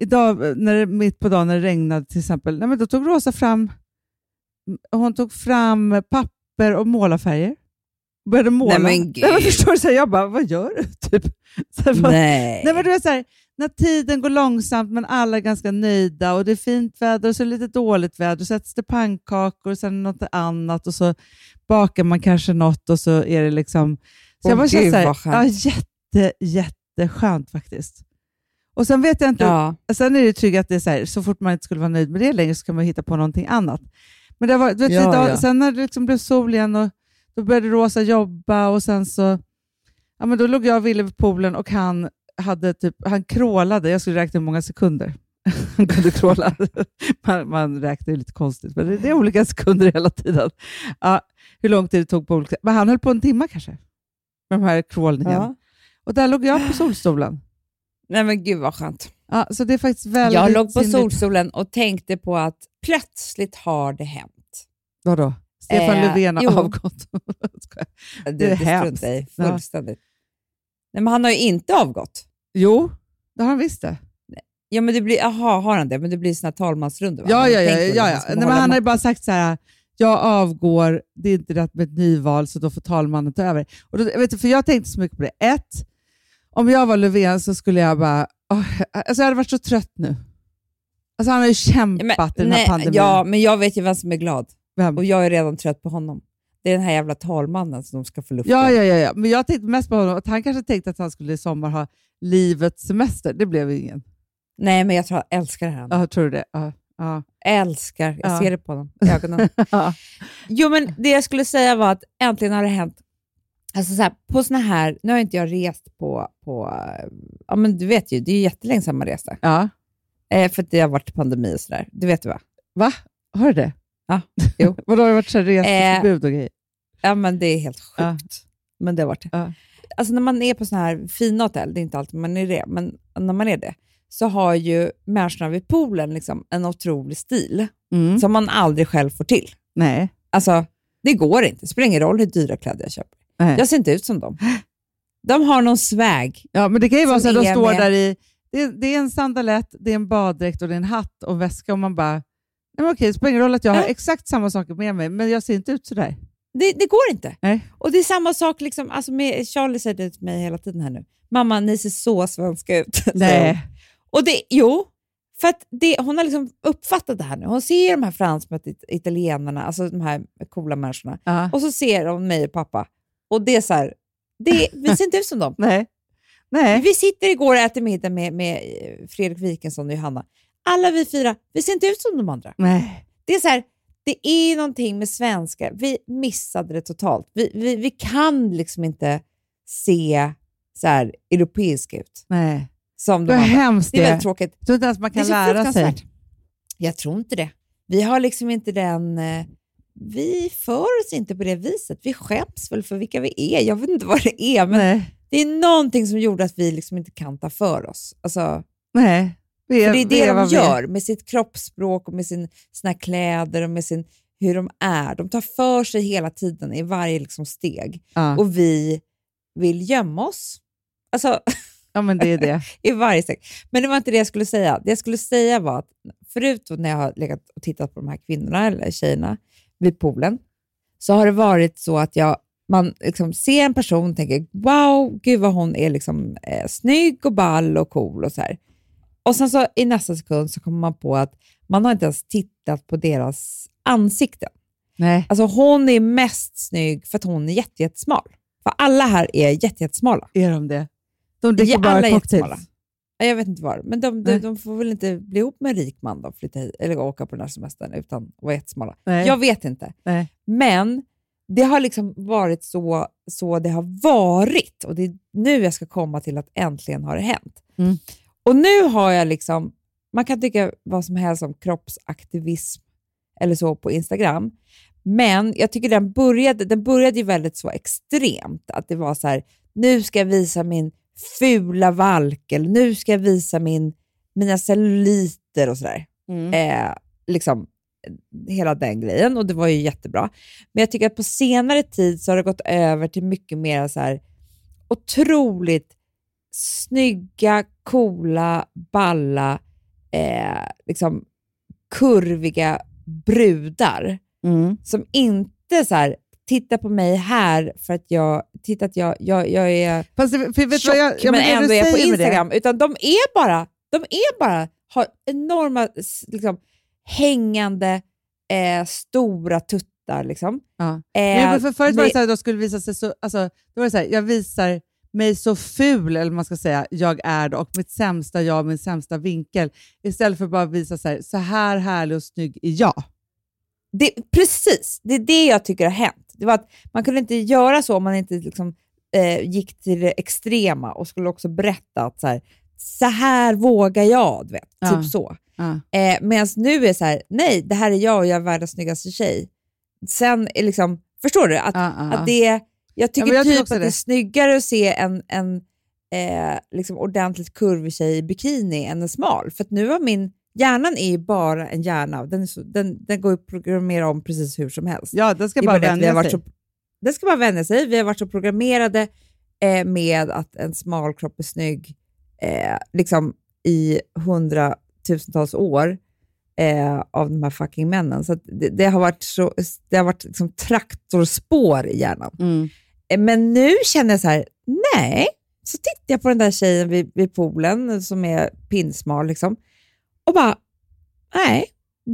B: idag, när det, mitt på dagen när det regnade till exempel, nej, men då tog Rosa fram, hon tog fram papper och målarfärger. Började måla.
C: Nej, men (laughs) gud.
B: Förstår du? Så här, jag bara, vad gör du? (laughs) Typ. Här, bara-
C: Nej.
B: Nej, men du vet, så här, när tiden går långsamt men alla är ganska nöjda och det är fint väder och så är det lite dåligt väder så äts det pannkakor och sen något annat och så bakar man kanske något och så är det liksom... Så
C: Åh,
B: jag bara
C: gud,
B: så här,
C: vad skönt.
B: ja, jätte, jätteskönt faktiskt. Och sen vet jag inte,
C: Ja.
B: sen är det tryggt att det är så här, så fort man inte skulle vara nöjd med det längre så kan man hitta på någonting annat. Men det var, du vet,
C: Ja,
B: idag,
C: ja.
B: sen när det liksom blev sol igen och då började Rosa jobba och sen så ja, men då låg jag vid poolen och han, hade typ, han krålade. Jag skulle räkna hur många sekunder (laughs) han kunde kråla. man, man räknar ju lite konstigt, men det, det är olika sekunder hela tiden. Ja, hur lång tid det tog på olika Men han höll på en timme kanske med de här crawlningen.
C: Ja.
B: Och där låg jag på solstolen.
C: Nej men gud vad skönt.
B: Ja, så det är faktiskt väldigt
C: Jag låg på
B: sinnligt.
C: solstolen och tänkte på att plötsligt har det hänt.
B: Vadå? Stefan
C: Eh,
B: Löfven har
C: jo.
B: avgått. (laughs)
C: Det,
B: Det är
C: det
B: hemskt.
C: i
B: Ja.
C: fullständigt. Nej, men han har ju inte avgått.
B: jo, det har han visst det.
C: Ja, men det blir, aha, har han det? Men det blir såna talmansrundor?
B: Ja, ja, ja. ja, ja. Nej, men han har ju bara sagt så här, jag avgår, det är inte rätt med ett nyval så då får talmannen ta över. Och då, vet du, för jag tänkte så mycket på det. Ett, om jag var Löfven så skulle jag bara, åh, alltså jag hade varit så trött nu. Alltså han har ju
C: Ja,
B: kämpat i
C: men,
B: den här
C: nej,
B: pandemin.
C: ja, men jag vet ju vem som är glad.
B: Vem?
C: Och jag är redan trött på honom. Det är den här jävla talmannen som de ska få lufta.
B: Ja, ja, ja, ja, men jag tänkte mest på honom, att han kanske tänkte att han skulle i sommar ha livets semester. Det blev ju ingen.
C: Nej, men jag tror han älskar det här.
B: Ja, tror du det? Ja. Ja.
C: Älskar. Jag
B: Ja.
C: ser det på honom i (laughs) ögonen.
B: Ja.
C: Jo, men det jag skulle säga var att äntligen har det hänt. Alltså så här, på såna här, nu har inte jag rest på, på ja men du vet ju, det är ju jättelänge sedan man reste.
B: ja.
C: Eh, för att det har varit pandemi och sådär. Du vet ju va?
B: Va? Har du det?
C: Ja, (laughs) jo.
B: Vadå, har det varit här reseförbud och grejer?
C: Ja, men det är helt sjukt.
B: Ja.
C: Men det har varit det.
B: Ja.
C: Alltså när man är på sådana här fina hotell, det är inte alltid man är det, men när man är det, så har ju människorna vid poolen liksom en otrolig stil
B: Mm.
C: som man aldrig själv får till.
B: Nej.
C: Alltså, det går inte. Det spelar ingen roll hur dyra kläder jag köper.
B: Nej.
C: Jag ser inte ut som dem. De har någon swag.
B: Ja, men det kan ju vara så att de står
C: med-
B: där i... Det är, det är en sandalett, det är en baddräkt och det är en hatt och en väska och man bara... Nej, men okej, det spelar ingen roll att jag har exakt samma saker med mig, men jag ser inte ut sådär.
C: Det, det går inte.
B: Nej.
C: Och det är samma sak, liksom, alltså med, Charlie säger det till mig hela tiden här nu. Mamma, ni ser så svenska ut. (laughs) hon. Och det, jo, för att det, hon har liksom uppfattat det här nu. Hon ser de här fransmännen, italienarna, alltså de här coola människorna.
B: Ja.
C: Och så ser hon mig och pappa. Och det är så här, det, vi ser inte ut som dem. (laughs)
B: Nej. Nej.
C: Vi sitter igår och äter middag med, med eh, Fredrik Wikingsson och Johanna. Alla vi fyra, vi ser inte ut som de andra.
B: Nej.
C: Det är så här, det är någonting med svenska. Vi missade det totalt. Vi, vi, vi kan liksom inte se så här europeiska ut
B: Nej.
C: som de
B: Vad
C: andra.
B: hemskt
C: Det är
B: det
C: väldigt tråkigt.
B: Jag tror inte ens man
C: Det är
B: kan lära sig.
C: Jag tror inte det. Vi har liksom inte den... eh, Vi för oss inte på det viset. Vi skäms väl för vilka vi är. Jag vet inte vad det är, men
B: Nej.
C: Det är någonting som gjorde att vi liksom inte kan ta för oss. Alltså,
B: Nej. Vi
C: för det är det de
B: är.
C: gör med sitt kroppsspråk och med sin, sina kläder och med sin, hur de är. De tar för sig hela tiden i varje liksom steg
B: Ja.
C: och vi vill gömma oss. Alltså, (laughs)
B: ja, men det är det. (laughs)
C: i varje steg. Men det var inte det jag skulle säga. Det jag skulle säga var att förut när jag har legat och tittat på de här kvinnorna eller tjejerna vid poolen så har det varit så att jag, man liksom ser en person och tänker wow, gud vad hon är liksom, eh, snygg och ball och cool och så här. Och sen så i nästa sekund så kommer man på att man har inte ens tittat på deras ansikten.
B: Nej.
C: Alltså hon är mest snygg för att hon är jätte- jättesmal. För alla här är jätte- jättesmala.
B: Är de det? De dricker bara
C: alla
B: cocktails.
C: Jag vet inte var. Men de, de, de får väl inte bli ihop med en rik man då, flytta hit, eller åka på den här semestern utan att vara jättesmala.
B: Nej.
C: Jag vet inte.
B: Nej.
C: Men det har liksom varit så, så det har varit och det är nu jag ska komma till att äntligen har det hänt.
B: Mm.
C: Och nu har jag liksom, man kan tycka vad som helst om kroppsaktivism eller så på Instagram, men jag tycker den började, den började ju väldigt så extremt. Att det var så här, nu ska jag visa min fula valk eller nu ska jag visa min mina celluliter och sådär.
B: Mm.
C: Eh, liksom, hela den grejen och det var ju jättebra. Men jag tycker att på senare tid så har det gått över till mycket mer så här otroligt snygga, coola, balla, eh, liksom kurviga brudar
B: Mm.
C: som inte så här, titta på mig här för att jag, titta att jag, jag, jag är
B: Fast för
C: tjock
B: jag, ja,
C: men
B: det
C: ändå är på
B: det-
C: Instagram. Utan de är bara, de är bara, har enorma liksom, hängande eh, stora tuttar. Liksom.
B: Ja.
C: Eh,
B: Men för förut var det så här, då skulle visa sig så, alltså, då var det så här, jag visar mig så ful, eller man ska säga, jag är det, och mitt sämsta jag, min sämsta vinkel, istället för att bara visa så här, så här härlig och snygg är jag.
C: det, precis, det är det jag tycker har hänt. Det var att man kunde inte göra så om man inte liksom, eh, gick till det extrema och skulle också berätta att så här, så här vågar jag. Du vet,
B: Ja.
C: Typ så.
B: Ja.
C: Eh, Medan nu är det så här, nej, det här är jag och jag är världens snyggaste tjej. Sen är liksom, förstår du? Att,
B: Ja,
C: att det, jag tycker
B: jag tycker
C: typ
B: också
C: att det är snyggare att se en, en eh, liksom ordentligt kurvig tjej i bikini än en smal. För att nu har min, hjärnan är ju bara en hjärna. Den, så, den, den går att programmera om precis hur som helst.
B: ja, den ska bara
C: bara
B: vänja
C: varit
B: sig.
C: så, den ska bara vänja sig. Vi har varit så programmerade eh, med att en smal kropp är snygg eh, liksom i hundratusentals år eh, av de här fucking männen. Så det, det har varit, så, det har varit liksom traktorspår i hjärnan.
B: Mm.
C: Eh, Men nu känner jag så här, nej. Så tittar jag på den där tjejen vid, vid poolen som är pinsmal liksom, och bara, nej.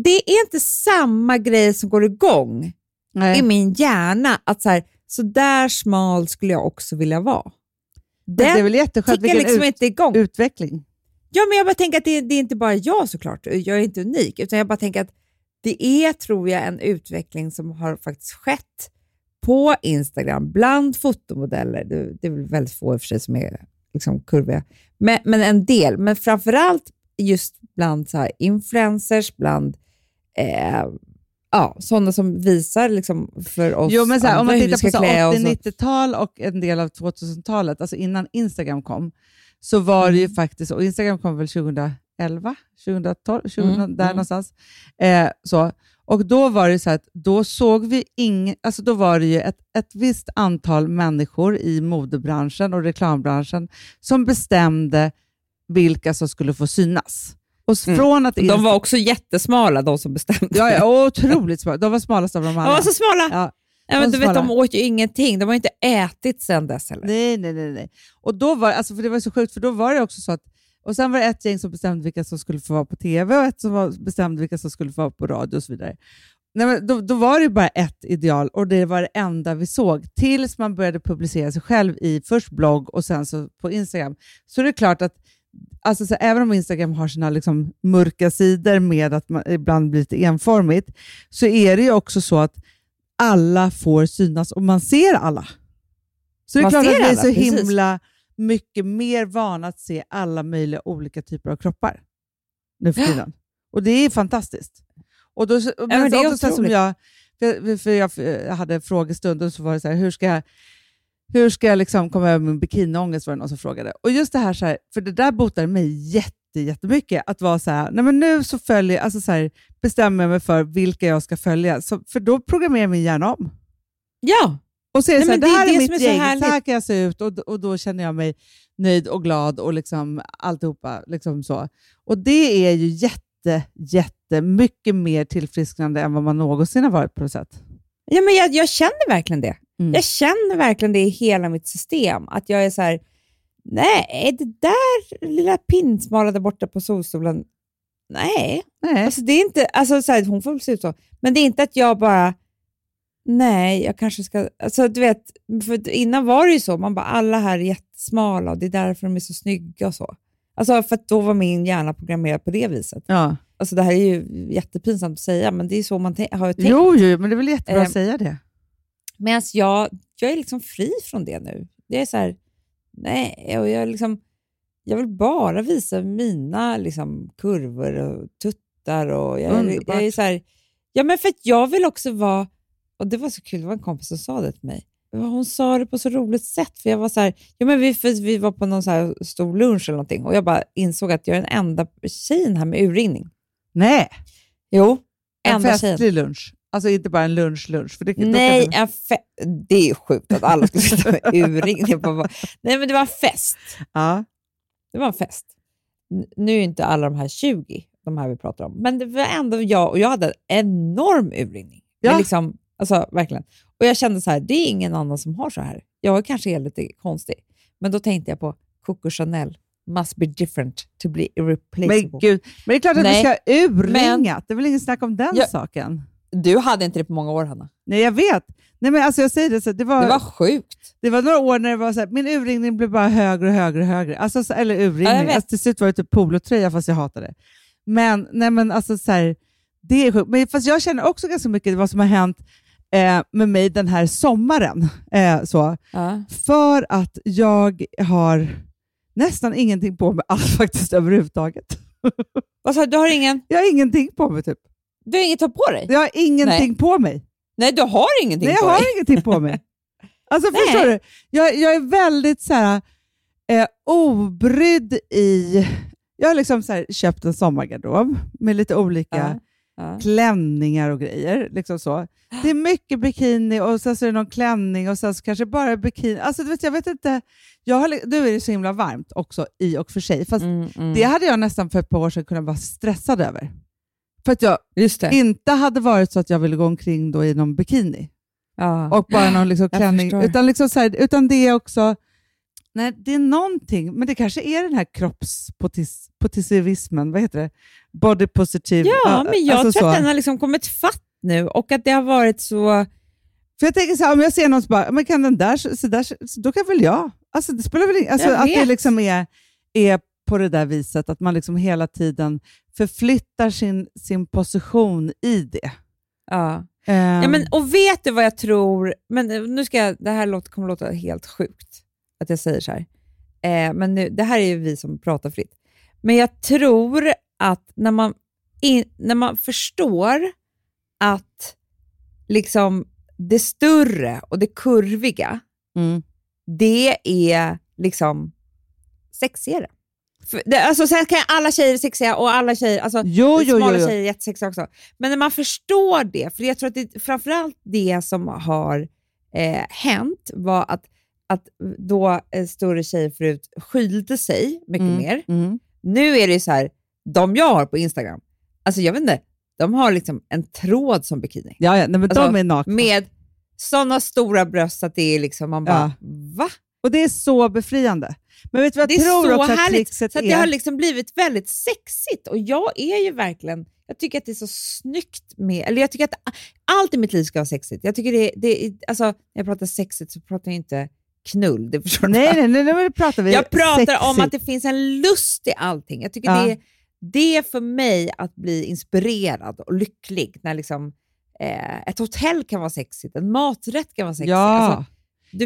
C: Det är inte samma grej som går igång
B: Nej.
C: i min hjärna att så, här, så där smal skulle jag också vilja vara.
B: Men det är väl jätteskönt, vilken
C: liksom
B: ut,
C: inte igång.
B: utveckling.
C: Ja, men jag bara tänker att det, det är inte bara jag såklart, jag är inte unik, utan jag bara tänker att det är, tror jag, en utveckling som har faktiskt skett på Instagram bland fotomodeller. Det, det är väl väldigt få i och för sig som är liksom kurviga, men, men en del. Men framförallt just bland så influencers, bland eh, ja, sådana som visar liksom för oss
B: Jo, men så här, om man tittar på så
C: klä oss. och-
B: 80-90-tal och en del av 2000-talet, alltså innan Instagram kom, så var det ju
C: Mm.
B: faktiskt, och Instagram kom väl 2011, 2012, 2000,
C: Mm,
B: där
C: mm.
B: någonstans. Eh, så. Och då var det så att då såg vi ing, alltså då var det ju ett, ett visst antal människor i modebranschen och reklambranschen som bestämde vilka som skulle få synas. Och
C: Mm.
B: från att
C: De var också jättesmala, de som bestämde.
B: ja, ja, otroligt smala. De var smalast av
C: De
B: alla.
C: var så smala.
B: Ja.
C: Ja, men
B: de
C: du vet, de åt ju ingenting. De har inte ätit sedan dess heller.
B: Nej, nej, nej. nej. Och då var, alltså, för det var så sjukt, för då var det också så att och sen var det ett gäng som bestämde vilka som skulle få vara på tv och ett som var, bestämde vilka som skulle få vara på radio och så vidare. Nej, men då, då var det bara ett ideal och det var det enda vi såg tills man började publicera sig själv i först blogg och sen så på Instagram. Så det är klart att alltså, så även om Instagram har sina liksom, mörka sidor med att man ibland blir lite enformigt, så är det ju också så att alla får synas och man ser alla. Så det är
C: Man
B: klart att vi är
C: alla,
B: så
C: precis.
B: himla mycket mer vana att se alla möjliga olika typer av kroppar nu för
C: Ja.
B: tiden. Och det är fantastiskt. Och då, men
C: men det är
B: också som jag, för, för jag jag hade frågestund och så var det så här, hur ska jag, hur ska jag liksom komma över min bikiniångest var det någon som frågade. Och just det här, så här för det där botade mig jätte, jättemycket. Att vara så här, nej men nu så följer, alltså så här, bestämmer jag mig för vilka jag ska följa. Så, för då programmerar min hjärna om.
C: Ja,
B: Och säger
C: Nej,
B: så här, det
C: det är
B: här är,
C: det
B: mitt
C: är så
B: gäng, så
C: härligt.
B: här kan jag se ut och, och då känner jag mig nöjd och glad och liksom alltihopa. Liksom så. Och det är ju jätte, jätte mycket mer tillfrisknande än vad man någonsin har varit på något sätt.
C: ja men jag, jag känner verkligen det.
B: Mm.
C: Jag känner verkligen det i hela mitt system. Att jag är så här, nej, det där lilla pinsmala där borta på solstolen, nej.
B: Nej.
C: Alltså, det är inte, alltså, så här, hon får väl se ut så, men det är inte att jag bara, nej, jag kanske ska... Alltså, du vet, för innan var det ju så, man bara, alla här är jättesmala och det är därför de är så snygga och så. Alltså, för att då var min hjärna programmerad på det viset.
B: Ja.
C: Alltså, det här är ju jättepinsamt att säga, men det är så man har tänkt.
B: Jo, jo, men det är väl jättebra
C: Eh,
B: att säga det.
C: Medan jag, jag är liksom fri från det nu. Det är så här, nej, och jag, liksom, jag vill bara visa mina liksom, kurvor och tuttar. Och jag,
B: Underbart.
C: jag är så här, ja, men för att jag vill också vara, och det var så kul, det var en kompis som sa det till mig. hon sa det på så roligt sätt. För jag var så här, ja, men vi, för vi var på någon så stor lunch eller någonting och jag bara insåg att jag är den enda tjejen här med urringning.
B: Nej,
C: Jo,
B: en
C: enda tjejen.
B: festlig lunch. Alltså inte bara en lunch-lunch.
C: Nej,
B: det-
C: en fe- det är ju sjukt att alla skulle sitta med (laughs) urringning. Jag Nej, men det var en fest.
B: Ja.
C: Det var en fest. Nu är inte alla de här 20, de här vi pratar om, men det var ändå jag och jag hade en enorm urringning.
B: Ja.
C: Men Liksom, alltså, verkligen. Och jag kände så här, det är ingen annan som har så här. Jag kanske är lite konstig, men då tänkte jag på Coco Chanel. Must be different to be irreplaceable.
B: Men gud, men det är klart att
C: Nej,
B: vi ska ha urringat. Det är väl ingen snack om den
C: Ja.
B: saken?
C: Du hade inte det på många år, Hanna.
B: Nej, jag vet. Nej, men alltså jag säger det, så, det, var,
C: Det var sjukt.
B: det var några år när det var så här, min urringning blev bara högre och högre och högre. Alltså, så, eller
C: Ja,
B: urringning.
C: vet.
B: alltså, till slut var det typ polotröja fast jag hatade det. Men, nej, men alltså så här, det är sjukt. Men fast jag känner också ganska mycket vad som har hänt eh, med mig den här sommaren. Eh, så.
C: Ja.
B: För att jag har nästan ingenting på mig (laughs) alls faktiskt överhuvudtaget.
C: Vad sa du? Du har ingen,
B: Jag har ingenting på mig typ.
C: Du har inget på dig?
B: Jag har ingenting på mig.
C: Nej, du har ingenting
B: Nej, jag
C: på
B: har
C: dig.
B: ingenting på mig. (laughs) Alltså
C: Nej.
B: förstår du? Jag, jag är väldigt så här, eh, obrydd i... Jag har liksom så här, köpt en sommargarderob med lite olika
C: Ja. Ja.
B: klänningar och grejer. Liksom så. Det är mycket bikini och sen så är det någon klänning och sen så kanske bara bikini. Alltså, du vet, jag vet inte. Jag har, nu är det så himla varmt också i och för sig. Fast
C: Mm, mm.
B: det hade jag nästan för ett par år sedan kunnat vara stressad över. För att jag inte hade varit så att jag ville gå omkring då i någon bikini
C: Ja.
B: och bara någon liksom
C: Jag
B: klänning.
C: förstår.
B: Utan, liksom så här, utan det är också, nej, det är någonting, men det kanske är den här kroppspositivismen, vad heter det? Body positive.
C: Ja, men jag
B: alltså
C: tror att
B: så.
C: den har liksom kommit fatt nu och att det har varit så...
B: För jag tänker så här, om jag ser någon som bara, men kan den där, så, så där, så, då kan väl jag. Alltså, det spelar väl ingen, alltså, att det liksom är, är på det där viset, att man liksom hela tiden förflyttar sin, sin position i det.
C: Ja.
B: Ehm,
C: Ja, men, och vet du vad jag tror? Men eh, nu ska jag, det här låter, kommer låta helt sjukt att jag säger så här. Eh, men nu, det här är ju vi som pratar fritt. Men jag tror att när man, in, när man förstår att liksom det större och det kurviga,
B: mm.
C: det är liksom sexigare. Det, alltså, sen kan alla tjejer är sexiga och alla tjejer, alltså,
B: Jo, jo,
C: smala
B: jo.
C: tjejer är jättesexiga också. Men när man förstår det, för jag tror att det framförallt det som har eh, hänt var att, att då eh, större tjejer förut skylde sig mycket
B: Mm,
C: mer.
B: Mm.
C: Nu är det så här, de jag har på Instagram, alltså jag vet inte, de har liksom en tråd som bikini
B: Ja, ja, nej, men
C: Alltså,
B: de är nakna.
C: med sådana stora bröst att det är liksom, man bara, va?
B: Och det är så befriande. Men vet du vad
C: Det
B: jag
C: är
B: tror
C: så
B: också att
C: härligt.
B: trixet
C: Så att
B: är?
C: det har liksom blivit väldigt sexigt och jag är ju verkligen, jag tycker att det är så snyggt med, eller jag tycker att allt i mitt liv ska vara sexigt. Jag tycker det, det är- alltså när jag pratar sexigt så pratar jag inte knull, det förstår
B: Nej, nej, nej, nej, pratar vi
C: Jag pratar om
B: sexigt.
C: att det finns en lust i allting. Jag tycker
B: Ja.
C: det, det är för mig att bli inspirerad och lycklig när liksom, eh, ett hotell kan vara sexigt, en maträtt kan vara sexig.
B: Ja.
C: Alltså,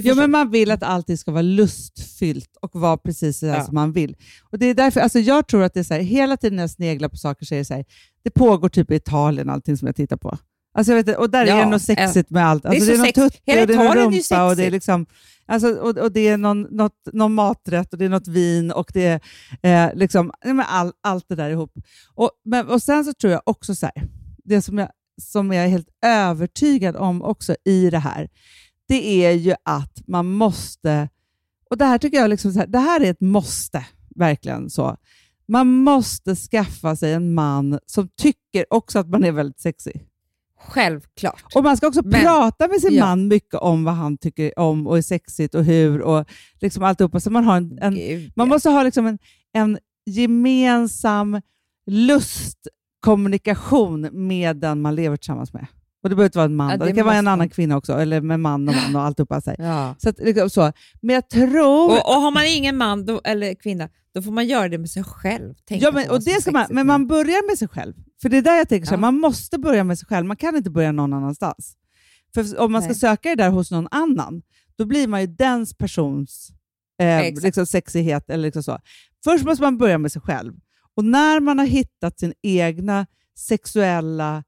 C: förstår.
B: men man vill att allting ska vara lustfyllt och vara precis så
C: Ja.
B: som man vill. Och det är därför, alltså jag tror att det är så här, hela tiden när jag sneglar på saker så är det så här, det pågår typ i Italien allting som jag tittar på. Alltså jag vet, och där
C: Ja,
B: är det något sexigt med allt.
C: är
B: Alltså
C: så
B: det är någon
C: sex-
B: tutti
C: hela
B: och det är någon
C: Italien är
B: rumpa och det är liksom, alltså, och, och det är någon, något, någon maträtt och det är något vin och det är eh, liksom, all, allt det där ihop. Och, men, och sen så tror jag också så här, det som jag, som jag är helt övertygad om också i det här, det är ju att man måste, och det här tycker jag liksom här, det här är ett måste, verkligen så. Man måste skaffa sig en man som tycker också att man är väldigt sexig.
C: Självklart.
B: Och man ska också
C: Men-
B: prata med sin
C: ja.
B: man mycket om vad han tycker om och är sexigt och hur och liksom alltihopa. Så man har en, en,
C: Gud,
B: man måste ha liksom en, en gemensam lustkommunikation med den man lever tillsammans med. Och Det behöver inte vara en man,
C: Ja, det
B: det kan vara en annan kvinna också, eller med man och man och alltihopa. Så.
C: Ja.
B: Så att, liksom, så. Men jag tror...
C: Och, och har man ingen man då, eller kvinna, då får man göra det med sig själv. Tänk
B: ja, men, och det ska man, men man börjar med sig själv. För det är där jag tänker, så här, man måste börja med sig själv. Man kan inte börja någon annanstans. För om man ska
C: Nej.
B: söka det där hos någon annan, då blir man ju dens persons eh, liksom sexighet. Eller liksom så. Först måste man börja med sig själv. Och när man har hittat sin egna sexuella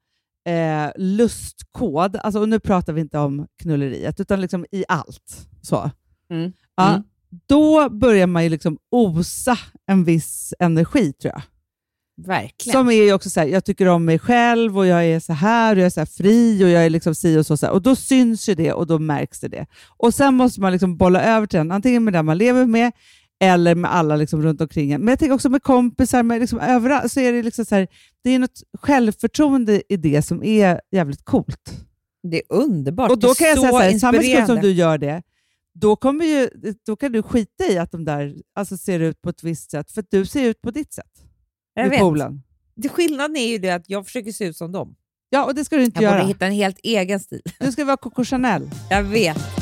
B: eh, lustkod, alltså, och nu pratar vi inte om knulleriet, utan liksom i allt. Så.
D: Mm.
B: Ja,
D: Mm.
B: Då börjar man ju liksom osa en viss energi, tror jag.
D: Verkligen.
B: Som är ju också så här, jag tycker om mig själv och jag är så här och jag är så här fri och jag är liksom si och så. så här. Och då syns ju det och då märks det. det. Och Sen måste man liksom bolla över till den, antingen med den man lever med eller med alla liksom runt omkring en. Men jag tänker också med kompisar, med liksom överallt, så är det liksom så här, det är något självförtroende i det som är jävligt coolt.
D: Det är underbart.
B: Och då
D: Det
B: kan jag säga så här, samma sekund som du gör det, då, kommer ju, då kan du skita i att de där alltså, ser ut på ett visst sätt, för att du ser ut på ditt sätt
D: Jag vet.
B: poolen.
D: Det, skillnaden är ju det att jag försöker se ut som dem.
B: Ja, och det ska du inte
D: Jag
B: göra.
D: borde hitta en helt egen stil.
B: Du ska vara Coco Chanel.
D: Jag vet.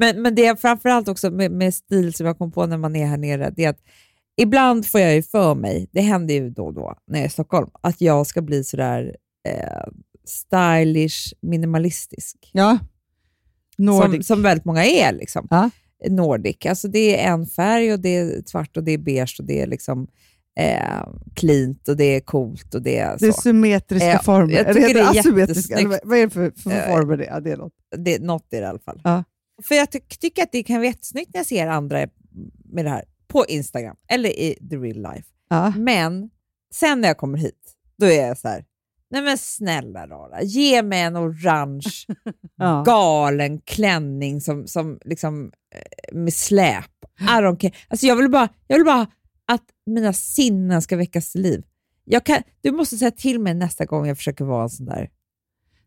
C: Men, men det är framförallt också med, med stil som jag kom på när man är här nere, det är att ibland får jag ju för mig, det händer ju då och då när jag är i Stockholm, att jag ska bli sådär eh, stylish, minimalistisk.
B: Ja.
C: Som,
B: Nordic.
C: som väldigt många är. Liksom.
B: Ja.
C: Nordic. Alltså det är en färg och det är svart och det är beige och det är liksom eh, cleant och det är coolt och det är
B: det är
C: så.
B: symmetriska
C: Ja,
B: former.
C: jag tycker det är
B: asymmetriska? Eller
C: jättesnyggt.
B: vad är det för, för
C: Eh,
B: former? Det? Ja, det är något.
C: det, något är det i alla fall.
B: Ja.
C: För jag ty- tycker att det kan vara jättesnyggt när jag ser andra med det här på Instagram eller i the real life.
B: Ja.
C: Men sen när jag kommer hit, då är jag så här, nej men snälla rara, ge mig en orange (laughs)
B: Ja.
C: galen klänning som, som liksom, eh, med släp. I don't care. Alltså jag, vill bara, jag vill bara att mina sinnen ska väckas till liv. Kan, du måste säga till mig nästa gång jag försöker vara en sån där.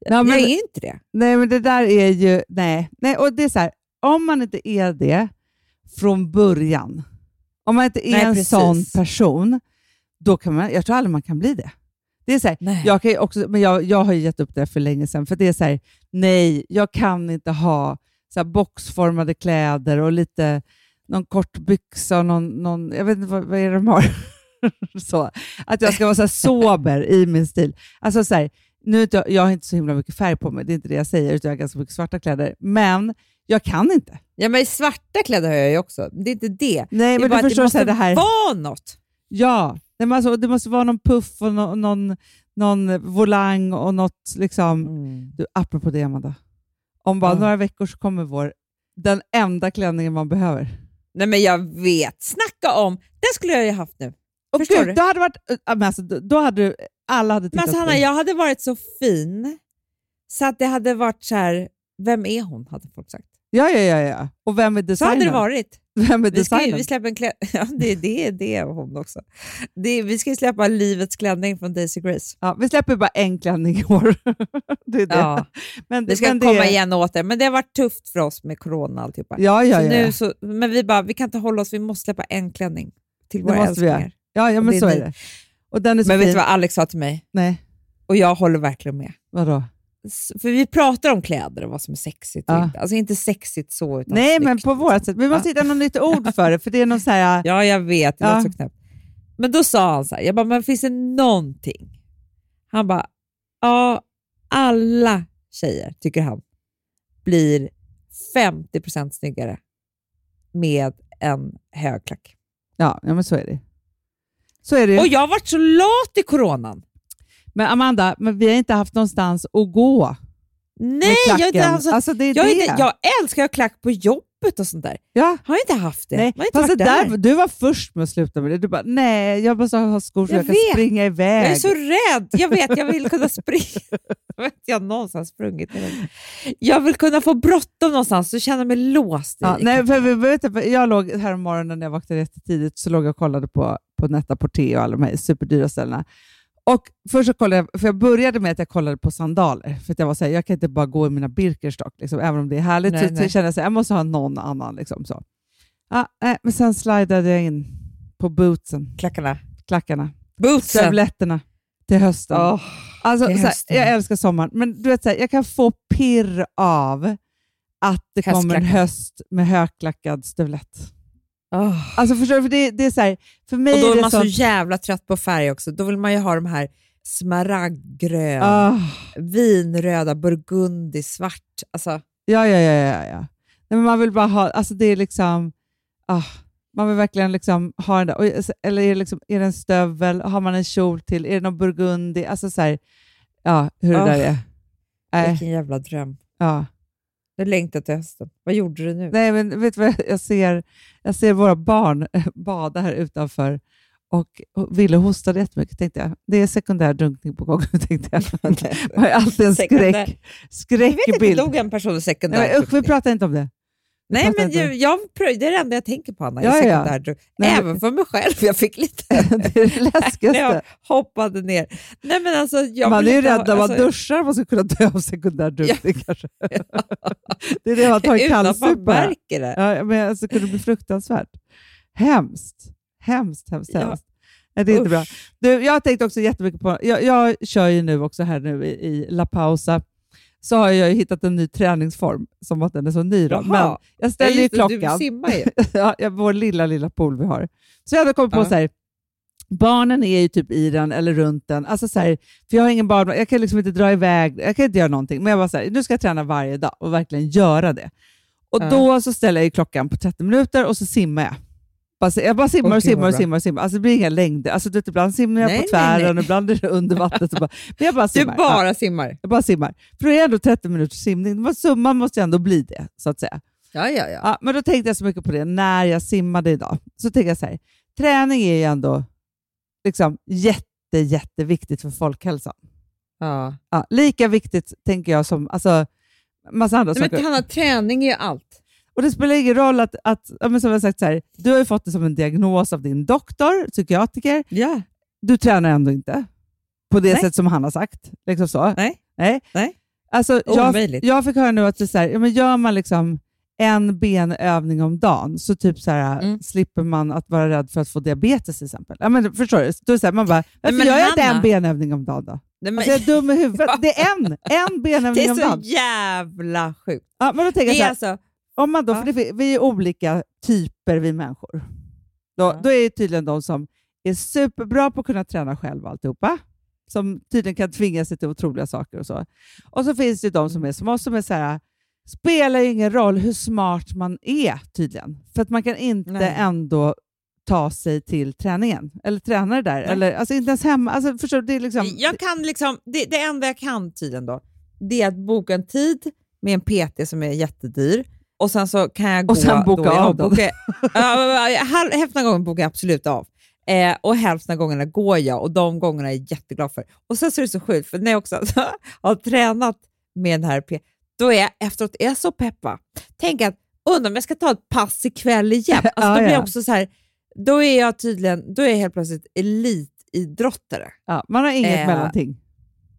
B: Ja, men-
C: jag är inte det.
B: Nej, men det där är ju... Nej. nej och det är så här, om man inte är det från början, om man inte är
C: Nej,
B: en
C: precis.
B: sån person, då kan man, jag tror aldrig man kan bli det. Det är så här, jag, kan också, men jag, jag har ju gett upp det för länge sedan, för det är så här, nej, jag kan inte ha så boxformade kläder och lite någon kort byxa och någon, någon jag vet inte vad, vad är det de har. (laughs) så, att jag ska vara så sober i min stil. Alltså så här, nu jag, jag har inte så himla mycket färg på mig, det är inte det jag säger, utan jag har ganska mycket svarta kläder. Men jag kan inte.
C: Ja, men svarta kläder har jag ju också. Det är inte det.
B: Nej,
C: det
B: men du förstår
C: det
B: så här,
C: måste
B: det här.
C: vara något.
B: Ja, Nej, men alltså, det måste vara någon puff och nå- någon, någon volang och något liksom. Du, apropå det Amanda, om bara
C: Ja.
B: några veckor så kommer vår, den enda klänningen man behöver.
C: Nej, men jag vet. Snacka om, den skulle jag ju haft nu.
B: Och
C: Förstår
B: gud,
C: du?
B: Då hade, varit, äh, alltså, då hade du, alla hade
C: Men
B: tittat på
C: Hanna, jag hade varit så fin så att det hade varit så här, vem är hon? hade folk sagt.
B: Ja, ja, ja, ja. Och vem är
C: Så
B: designern?
C: hade det varit. (laughs)
B: Vem är
C: Vi, ska, ju-
B: designern?
C: vi släpper en klä- (laughs) ja, det, det, det är hon också. Det, vi ska ju släppa livets klänning från Daisy Grace.
B: Ja, vi släpper bara en klänning i år. (laughs) det är det.
C: Ja,
B: men,
C: det ska
B: men
C: komma
B: är-
C: igen åter, men det har varit tufft för oss med corona och alltihopa.
B: Ja, ja,
C: så
B: ja.
C: nu så, men vi bara, vi kan inte hålla oss, vi måste släppa en klänning till
B: Det
C: våra
B: måste vi göra.
C: älsklingar.
B: ja, ja men
C: det
B: så är det. Och den är så
C: Men vet
B: fin.
C: du vad Alex sa till mig?
B: Nej,
C: Och jag håller verkligen med.
B: vadå?
C: För vi pratar om kläder och vad som är sexigt. och
B: Ja.
C: inte. Alltså inte sexigt så, utan
B: Nej, men
C: snyggt,
B: på
C: liksom.
B: vårt sätt. Vi måste hitta något nytt ord för det, för det är någon så här... (laughs)
C: Ja, jag vet. Det
B: Ja.
C: låter så knäppt. Men då sa han så här, jag bara, men finns det någonting? Han bara, ja, alla tjejer, tycker han, blir 50% snyggare med en högklack.
B: Ja, ja, men så är det. Så är det ju.
C: Och jag har varit så lat i coronan.
B: Men Amanda, men vi har inte haft någonstans att gå
C: Nej, jag, inte, alltså,
B: alltså, det är
C: jag,
B: det.
C: inte, jag älskar att ha klack på jobbet och sånt där.
B: ja.
C: Har inte haft det.
B: Nej,
C: har inte
B: fast
C: där.
B: där, du var först med att sluta med det. Du bara, nej, jag måste ha skor så
C: Jag
B: jag, kan
C: vet.
B: springa iväg.
C: Jag är så rädd. Jag vet, jag vill kunna springa. (laughs) Jag vet jag har någonstans sprungit. Jag vill kunna få bråttom någonstans och känna mig låst
B: Ja, nej, för, vet du, jag låg här morgonen när jag vaknade jättetidigt, så låg jag och kollade på, på Netta Porté och alla de här superdyra ställena. Och först så kollade jag, för jag började med att jag kollade på sandaler, för jag var så här, jag kan inte bara gå i mina Birkenstock, liksom, även om det är härligt.
C: Nej,
B: så,
C: nej.
B: så kände jag att jag måste ha någon annan. Liksom, så. Ja, nej, men sen slidade jag in på bootsen,
C: Klackarna.
B: klackarna,
C: Bootsen.
B: stövletterna till hösten.
C: Åh,
B: Alltså,
C: till
B: här,
C: hösten.
B: jag älskar sommaren, men du vet, så här, jag kan få pirr av att det kommer en höst med högklackad stövlett.
C: Åh.
B: Alltså förstår du? För det, det är så här, för mig
C: Och då
B: är
C: är man så
B: så...
C: jävla trött på färg också. Då vill man ju ha de här smaragdgrön,
B: Ah,
C: vinröda, burgundi, svart. Alltså,
B: ja, ja, ja, ja. ja. Nej, men man vill bara ha, alltså det är liksom, ah, man vill verkligen liksom ha den där, och, eller är det, liksom, är det en stövel, har man en kjol till, är det någon burgundi, alltså så här, ja, hur det
C: Ah,
B: där är. Nej,
C: vilken jävla dröm.
B: ja.
C: Jag längtar till hösten. Vad gjorde du nu?
B: Nej, men vet du vad jag ser? Jag ser våra barn bada här utanför och Ville hostade jättemycket. Tänkte jag. Det är sekundär drunkning på gång, (laughs) tänkte jag. (laughs) Har ju alltid en skräck,
C: Jag vet inte, det
B: skräckbild.
C: dog en person sekundär.
B: Nej, usch, vi pratar inte om det.
C: Nej, men jag, jag, det är det enda jag tänker på, Anna.
B: Ja,
C: Ja,
B: ja. Nej,
C: Även för mig själv. Jag fick lite... (laughs)
B: det är det
C: när
B: läskigaste. (laughs)
C: jag hoppade ner. Nej, men alltså, jag
B: man är ju rädd när man
C: alltså,
B: duschar man ska kunna dö av sekundär drunkning kanske. (laughs) det är det man tar en kallsup
C: märker det.
B: Ja, men alltså, det kunde bli fruktansvärt. Hemskt. Hemskt, hemskt,
C: Ja.
B: hemskt. Nej, det är inte bra. Du, jag har tänkt också jättemycket på, jag, jag kör ju nu också här nu i, i La Pausa, så har jag ju hittat en ny träningsform som att den är så ny. Då. Men jag ställer ju klockan.
C: Du simmar ju. (laughs)
B: ja, vår lilla, lilla pool vi har. Så jag hade kommit på
C: Ja.
B: så här, barnen är ju typ i den eller runt den. Alltså så här, för jag har ingen barn, jag kan liksom inte dra iväg, jag kan inte göra någonting. Men jag bara så här, nu ska jag träna varje dag och verkligen göra det. Och
C: Ja.
B: då så ställer jag ju klockan på 30 minuter och så simmar jag. Bara, så- jag bara simmar och simmar och simmar och simmar. Alltså det blir inga längder. Alltså, du vet, ibland simmar jag
C: Nej,
B: på
C: nej,
B: tvären,
C: nej.
B: ibland är det under vattnet. Bara, men jag bara
C: Du
B: simmar.
C: bara
B: Ja,
C: simmar.
B: jag bara simmar. För det är ändå 30 minuters simning. Summan måste ju ändå bli det, så att säga.
C: Ja, ja, ja.
B: Ja, men då tänkte jag så mycket på det när jag simmade idag. Så tänkte jag så här, träning är ju ändå liksom jätte, jätteviktigt för folkhälsan.
C: ja.
B: Ja, lika viktigt tänker jag som alltså, massa andra
C: Nej,
B: saker.
C: men Hanna, träning är allt.
B: Och det spelar ingen roll att, att ja, men som jag sagt, så här, du har ju fått det som en diagnos av din doktor, psykiatriker.
C: Ja.
B: Du tränar ändå inte på det
C: Nej.
B: sätt som han har sagt. Liksom så.
C: Nej.
B: Nej.
C: Nej.
B: Alltså, jag,
C: Omöjligt.
B: jag fick höra nu att det är så här, ja, men gör man liksom en benövning om dagen så typ så här,
C: Mm.
B: slipper man att vara rädd för att få diabetes till exempel. Ja, men, förstår du? Då är det så här, man bara, varför
C: men
B: gör jag inte en benövning om dagen då?
C: Nej, men,
B: Alltså, jag är dum i huvudet. (laughs) Det är en, en
C: det
B: benövning
C: är
B: om
C: så
B: dagen.
C: jävla sjukt.
B: Ja, men då tänker jag
C: Det
B: så
C: är
B: här,
C: alltså,
B: om man då,
C: Ja.
B: för det, vi är olika typer vi människor. Då,
C: Ja.
B: då är det tydligen de som är superbra på att kunna träna själva alltihopa, som tydligen kan tvinga sig till otroliga saker och så. Och så finns det de som är som oss som är så här, spelar ingen roll hur smart man är tydligen, för att man kan inte
C: Nej.
B: ändå ta sig till träningen, eller träna det där,
C: Nej.
B: eller alltså inte ens hemma. Alltså, förstår du? Det är liksom,
C: jag kan liksom, det, det enda jag kan tydligen då, det är att boka en tid med en PT som är jättedyr och sen så kan jag gå...
B: Och sen boka
C: då, jag
B: av
C: halv- Hälften av gången bokar jag absolut av. Eh, och hälften av gångerna går jag och de gångerna är jag jätteglad för. Och sen så är det så sjukt, för när jag också (laughs) har tränat med den här PT, då är jag efteråt är jag så peppa. Tänk att, undrar om jag ska ta ett pass ikväll igen. (laughs) Alltså,
B: Ja,
C: då blir
B: ja.
C: jag också så här, då är jag tydligen, då är jag helt plötsligt elitidrottare.
B: ja, man har inget
C: Eh,
B: mellanting.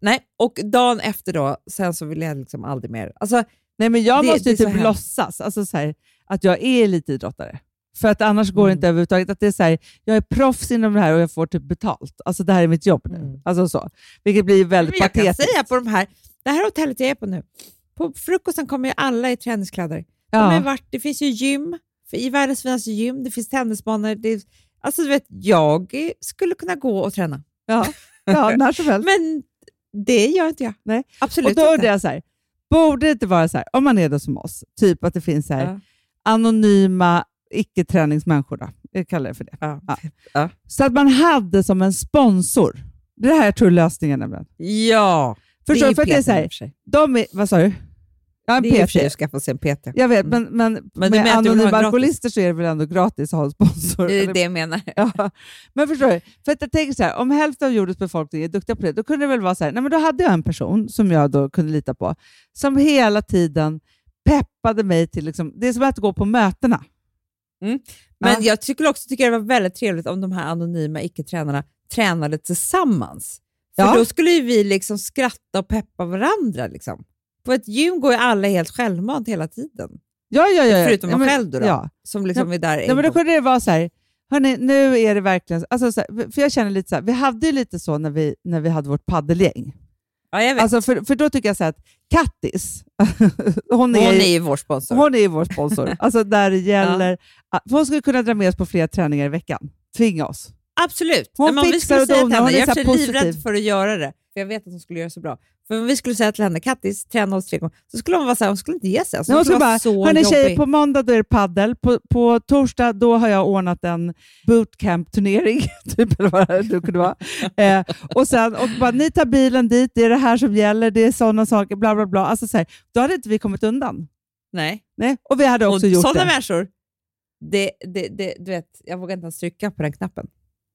C: Nej, och dagen efter då, sen så vill jag liksom aldrig mer. Alltså,
B: Nej, men jag
C: Det-
B: måste ju typ
C: hemskt.
B: låtsas alltså så här, att jag är elitidrottare. För att annars går det
C: Mm.
B: inte överhuvudtaget. Att det är så här, jag är proffs inom det här och jag får typ betalt. Alltså det här är mitt jobb nu.
C: Mm.
B: Alltså så. Vilket blir väldigt
C: men jag kan
B: patetiskt.
C: säga på de här, det här hotellet jag är på nu, på frukosten kommer ju alla i träningskläder. De
B: ja.
C: varit, det finns ju gym, för i världens finaste gym, det finns tennisbanor. Det, alltså du vet, jag skulle kunna gå och träna.
B: Ja. ja, när som helst. (laughs)
C: Men det gör inte jag.
B: Nej.
C: Absolut
B: och då
C: inte.
B: jag så här, borde det inte vara så här, om man är då som oss, typ att det finns så här,
C: Ja.
B: anonyma icke-träningsmänniskor, då. jag kallar det för det.
C: Ja.
B: Ja. Så att man hade som en sponsor. Det är det här jag tror är lösningen nämligen.
C: ja,
B: Förstår du? För att det är så här, de är, vad sa du? Ja, en
C: Det är i och för sig att skaffa sig en PT.
B: Jag vet,
C: Mm.
B: men, men,
C: Men
B: med
C: du
B: anonyma alkoholister så är det väl ändå gratis att ha en sponsor?
C: Det är det jag menar. (laughs)
B: Ja. Men förstår du? För att jag tänker så här, om hälften av jordens befolkning är duktiga på det, då kunde det väl vara så här, nej men då hade jag en person som jag då kunde lita på, som hela tiden peppade mig till, liksom, det är som att gå på mötena.
C: Men
B: Ja.
C: jag tycker också tycker det var väldigt trevligt om de här anonyma icke-tränarna tränade tillsammans. För
B: Ja.
C: då skulle ju vi liksom skratta och peppa varandra. Liksom. På ett gym går ju alla helt självmant hela tiden.
B: Ja, ja, ja. ja.
C: Förutom
B: ja,
C: man
B: men-
C: själv då, då
B: Ja.
C: som liksom är där
B: Ja, men då kunde det vara så här, hörni, nu är det verkligen... Alltså så här, för jag känner lite så här, vi hade ju lite så när vi, när vi hade vårt paddelgäng.
C: Ja, jag vet.
B: Alltså för, för då tycker jag så här att Kattis, hon, (laughs)
C: hon
B: är,
C: är ju vår sponsor.
B: hon är ju vår sponsor. alltså där det (laughs) gäller, att- för hon skulle kunna dra med oss på flera träningar i veckan. Tvinga oss.
C: Absolut.
B: Hon
C: Men om vi skulle säga till henne, jag är så livrädd för att göra det, för jag vet att hon skulle göra så bra. För om vi skulle säga till henne, Kattis, träna oss tre gånger, så skulle hon vara så här, hon skulle inte ge sig. Alltså, hon
B: hon
C: skulle
B: bara,
C: så
B: hörni tjejer, på måndag då är det paddel. På, på torsdag då har jag ordnat en bootcamp-turnering, (laughs) typ, eller vad det kunde vara. Eh, och sen, och bara, ni tar bilen dit, det är det här som gäller, det är sådana saker, bla bla bla. Alltså, så här, då hade inte vi kommit undan.
C: Nej.
B: Nej, och vi hade också
C: och
B: gjort
C: sådana
B: det.
C: människor, det, det, det, du vet, jag vågar inte ens trycka på den knappen.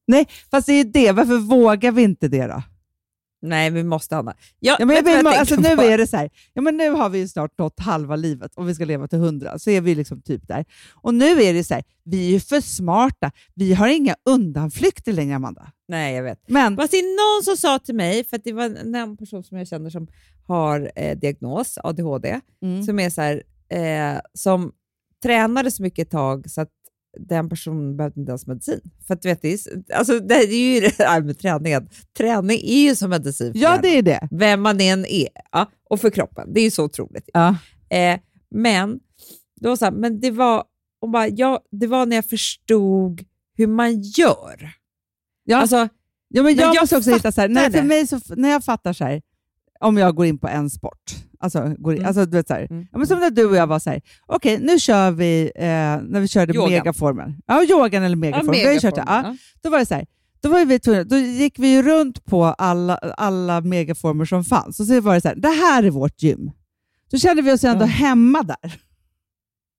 B: Nej, fast det är ju det. Varför vågar vi inte det då?
C: Nej, vi måste Anna. Ja,
B: Ja, men
C: jag
B: alltså,
C: tänker
B: nu är det så här, ja, men nu har vi ju snart nått halva livet och vi ska leva till hundra, så är vi liksom typ där. Och nu är det så här, vi är ju för smarta. Vi har inga undanflykter längre, Amanda.
C: Nej, jag vet.
B: Men
C: Fast det är någon som sa till mig, för det var en person som jag känner som har eh, diagnos, ADHD,
B: Mm.
C: som är så här, eh, som tränade så mycket ett tag så att den personen behövde inte ens medicin. För att du vet, det är, alltså, det är ju (laughs) det här med träningen. Träning är ju som medicin för
B: ja, det är det.
C: Vem man än är. Ja, och för kroppen. Det är ju så otroligt.
B: Ja.
C: Eh, men, det var så här, men det var, hon bara, ja, det var när jag förstod hur man gör.
B: Ja.
C: Alltså,
B: Ja, men
C: Men
B: jag,
C: jag
B: måste också hitta så här, när, för mig så, när jag fattar så här, om jag går in på en sport, alltså, går in,
C: Mm.
B: alltså du vet så här,
C: Mm.
B: ja, men som när du och jag var så här, okej nu kör vi, eh, när vi körde
C: Yogan.
B: megaformen, ja yogan eller megaformen, vi har kört det. Ja, då var det så här, då var vi tvungna, då gick vi runt på alla, alla megaformer som fanns och så var det så här, det här är vårt gym. Så kände vi oss ändå
C: Ja.
B: hemma där.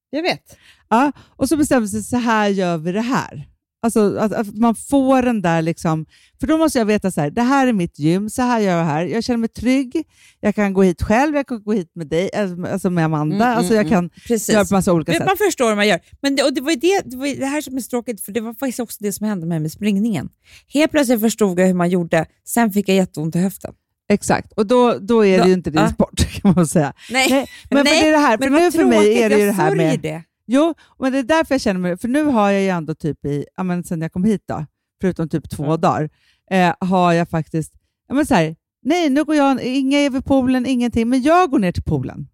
C: Jag vet.
B: Ja, och så bestämde sig så här gör vi det här. Alltså att, att man får den där, liksom, för då måste jag veta så här, det här är mitt gym, så här gör jag här. Jag känner mig trygg, jag kan gå hit själv, jag kan gå hit med dig, alltså med Amanda,
C: Mm,
B: alltså jag
C: mm,
B: kan
C: Precis.
B: göra på massa olika
C: Men
B: sätt.
C: Man förstår hur man gör. Men det, och det var det, det, var det här som är tråkigt, för det var faktiskt också det som hände med mig med springningen. Helt plötsligt förstod jag hur man gjorde, sen fick jag jätteont i höften.
B: Exakt, och då, då är det
C: Ja,
B: ju inte din
C: ja.
B: sport (laughs) kan man säga.
C: Nej,
B: Nej, men
C: nej,
B: det är det här, för
C: vad
B: nu för mig är det ju det här med...
C: det.
B: Jo, men det är därför jag känner mig... För nu har jag ju ändå typ i, ja, men sen jag kom hit, då, förutom typ två
C: Ja.
B: dagar, eh, har jag faktiskt... Ja, men så här, nej, nu går jag, inga är vid poolen, ingenting, men jag går ner till poolen.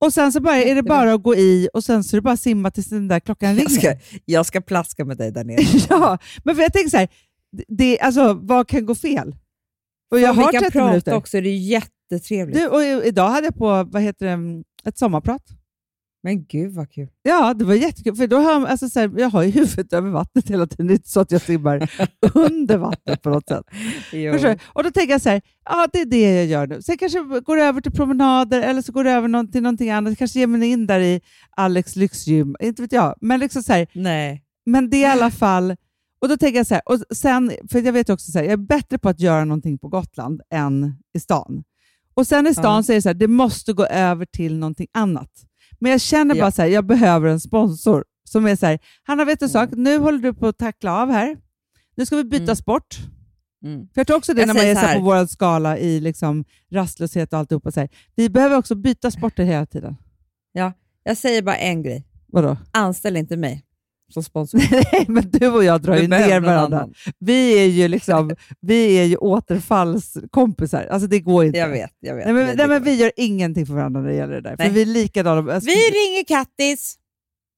B: Och sen så bara, är det bara att gå i och sen så är det bara att simma tills den där klockan
C: Jag
B: ringer.
C: ska, jag ska plaska med dig där nere. (laughs)
B: ja, men för jag tänker så här, det, alltså, vad kan gå fel? Och jag har
C: kan
B: 30
C: prata
B: minuter.
C: också, det är jättetrevligt.
B: Du, och idag hade jag på, vad heter det, ett sommarprat.
C: Men gud vad kul.
B: Ja, det var jättekul. För då har, jag- alltså, så här, jag har ju huvudet över vattnet hela tiden. Det är inte så att jag simmar (laughs) under vattnet på något sätt. Och då tänker jag så här, ja det är det jag gör nu. Sen kanske jag går över till promenader eller så går det över någon, till någonting annat. Kanske ger mig in där i Alex lyxgym. Inte vet jag. Men, liksom så här,
C: Nej.
B: men det är i alla fall... Och då tänker jag så här, och sen, för jag vet också så här, jag är bättre på att göra någonting på Gotland än i stan. Och sen i stan
C: Ja.
B: så är det så här, det måste gå över till någonting annat. Men jag känner bara
C: Ja.
B: så här, jag behöver en sponsor som är så här, Hanna vet du en sak, nu håller du på att tackla av här. Nu ska vi byta
C: Mm.
B: sport.
C: Mm.
B: För jag tror också det
C: Jag
B: när man är
C: så
B: här på vår skala i liksom rastlöshet och alltihopa. Så här. Vi behöver också byta sporter hela tiden.
C: Jag säger bara en grej.
B: Vadå?
C: Anställ inte mig som sponsor. (laughs)
B: Nej, men du och jag drar
C: Du
B: ju ner varandra.
C: annan.
B: Vi är ju liksom, vi är ju återfallskompisar. Alltså det går inte.
C: Jag vet, jag vet.
B: Nej, men, nej, men vi gör ingenting för varandra när det gäller det där.
C: Nej.
B: För vi är likadana. Alltså,
C: Vi ringer Kattis.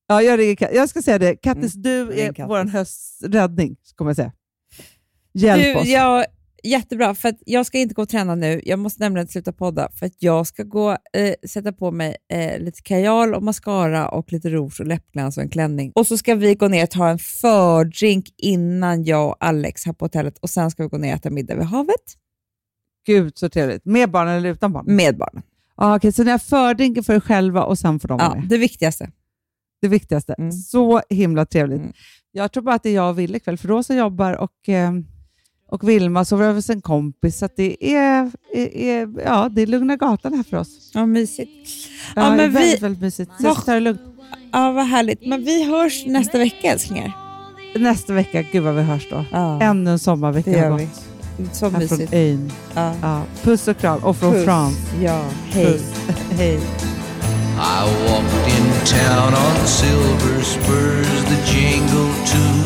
B: ja, jag, ringer, jag ska säga det, Kattis, du
C: ring
B: är vår hösträddning, kommer jag säga. Hjälp
C: Du,
B: oss.
C: jag, jättebra, för jag ska inte gå och träna nu. Jag måste nämligen sluta podda för att jag ska gå eh, sätta på mig eh, lite kajal och mascara och lite rouge och läppglans och en klänning. Och så ska vi gå ner och ta en fördrink innan jag och Alex här på hotellet och sen ska vi gå ner och äta middag vid havet
B: Gud så trevligt. Med barn eller utan barn?
C: med barnen.
B: Ah, okej, så ni har fördrinken för er själva och sen får de
C: Ja,
B: med?
C: det viktigaste.
B: Det viktigaste.
C: Mm.
B: Så himla trevligt.
C: Mm.
B: Jag tror bara att det är jag och Ville ikväll, för Rosa jobbar och, eh, och Vilma sover över hos en kompis. Så att det, är, är, är, ja, det är lugna gatan här för oss.
C: Ja, mysigt.
B: Ja,
C: Ja, men vi-
B: väldigt, väldigt mysigt. Så jag det lugnt.
C: Ja, vad härligt. Men vi hörs nästa vecka älsklingar.
B: Nästa vecka, gud vad vi hörs då.
C: Ja,
B: Ännu en sommarvecka
C: det
B: har
C: gör
B: gått.
C: vi.
E: Så
B: Här från ön.
E: Ja.
B: Ja, puss och kram. Och från
E: Puss.
B: France.
E: Ja, hej. (laughs)
B: Hej.
F: I walked in town on silver spurs, the jingle too.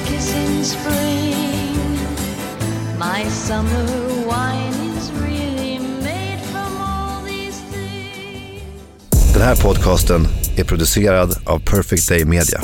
G: an angel's kiss in spring. My summer wine is really made from all these things.
A: Den här podcasten är producerad av Perfect Day Media.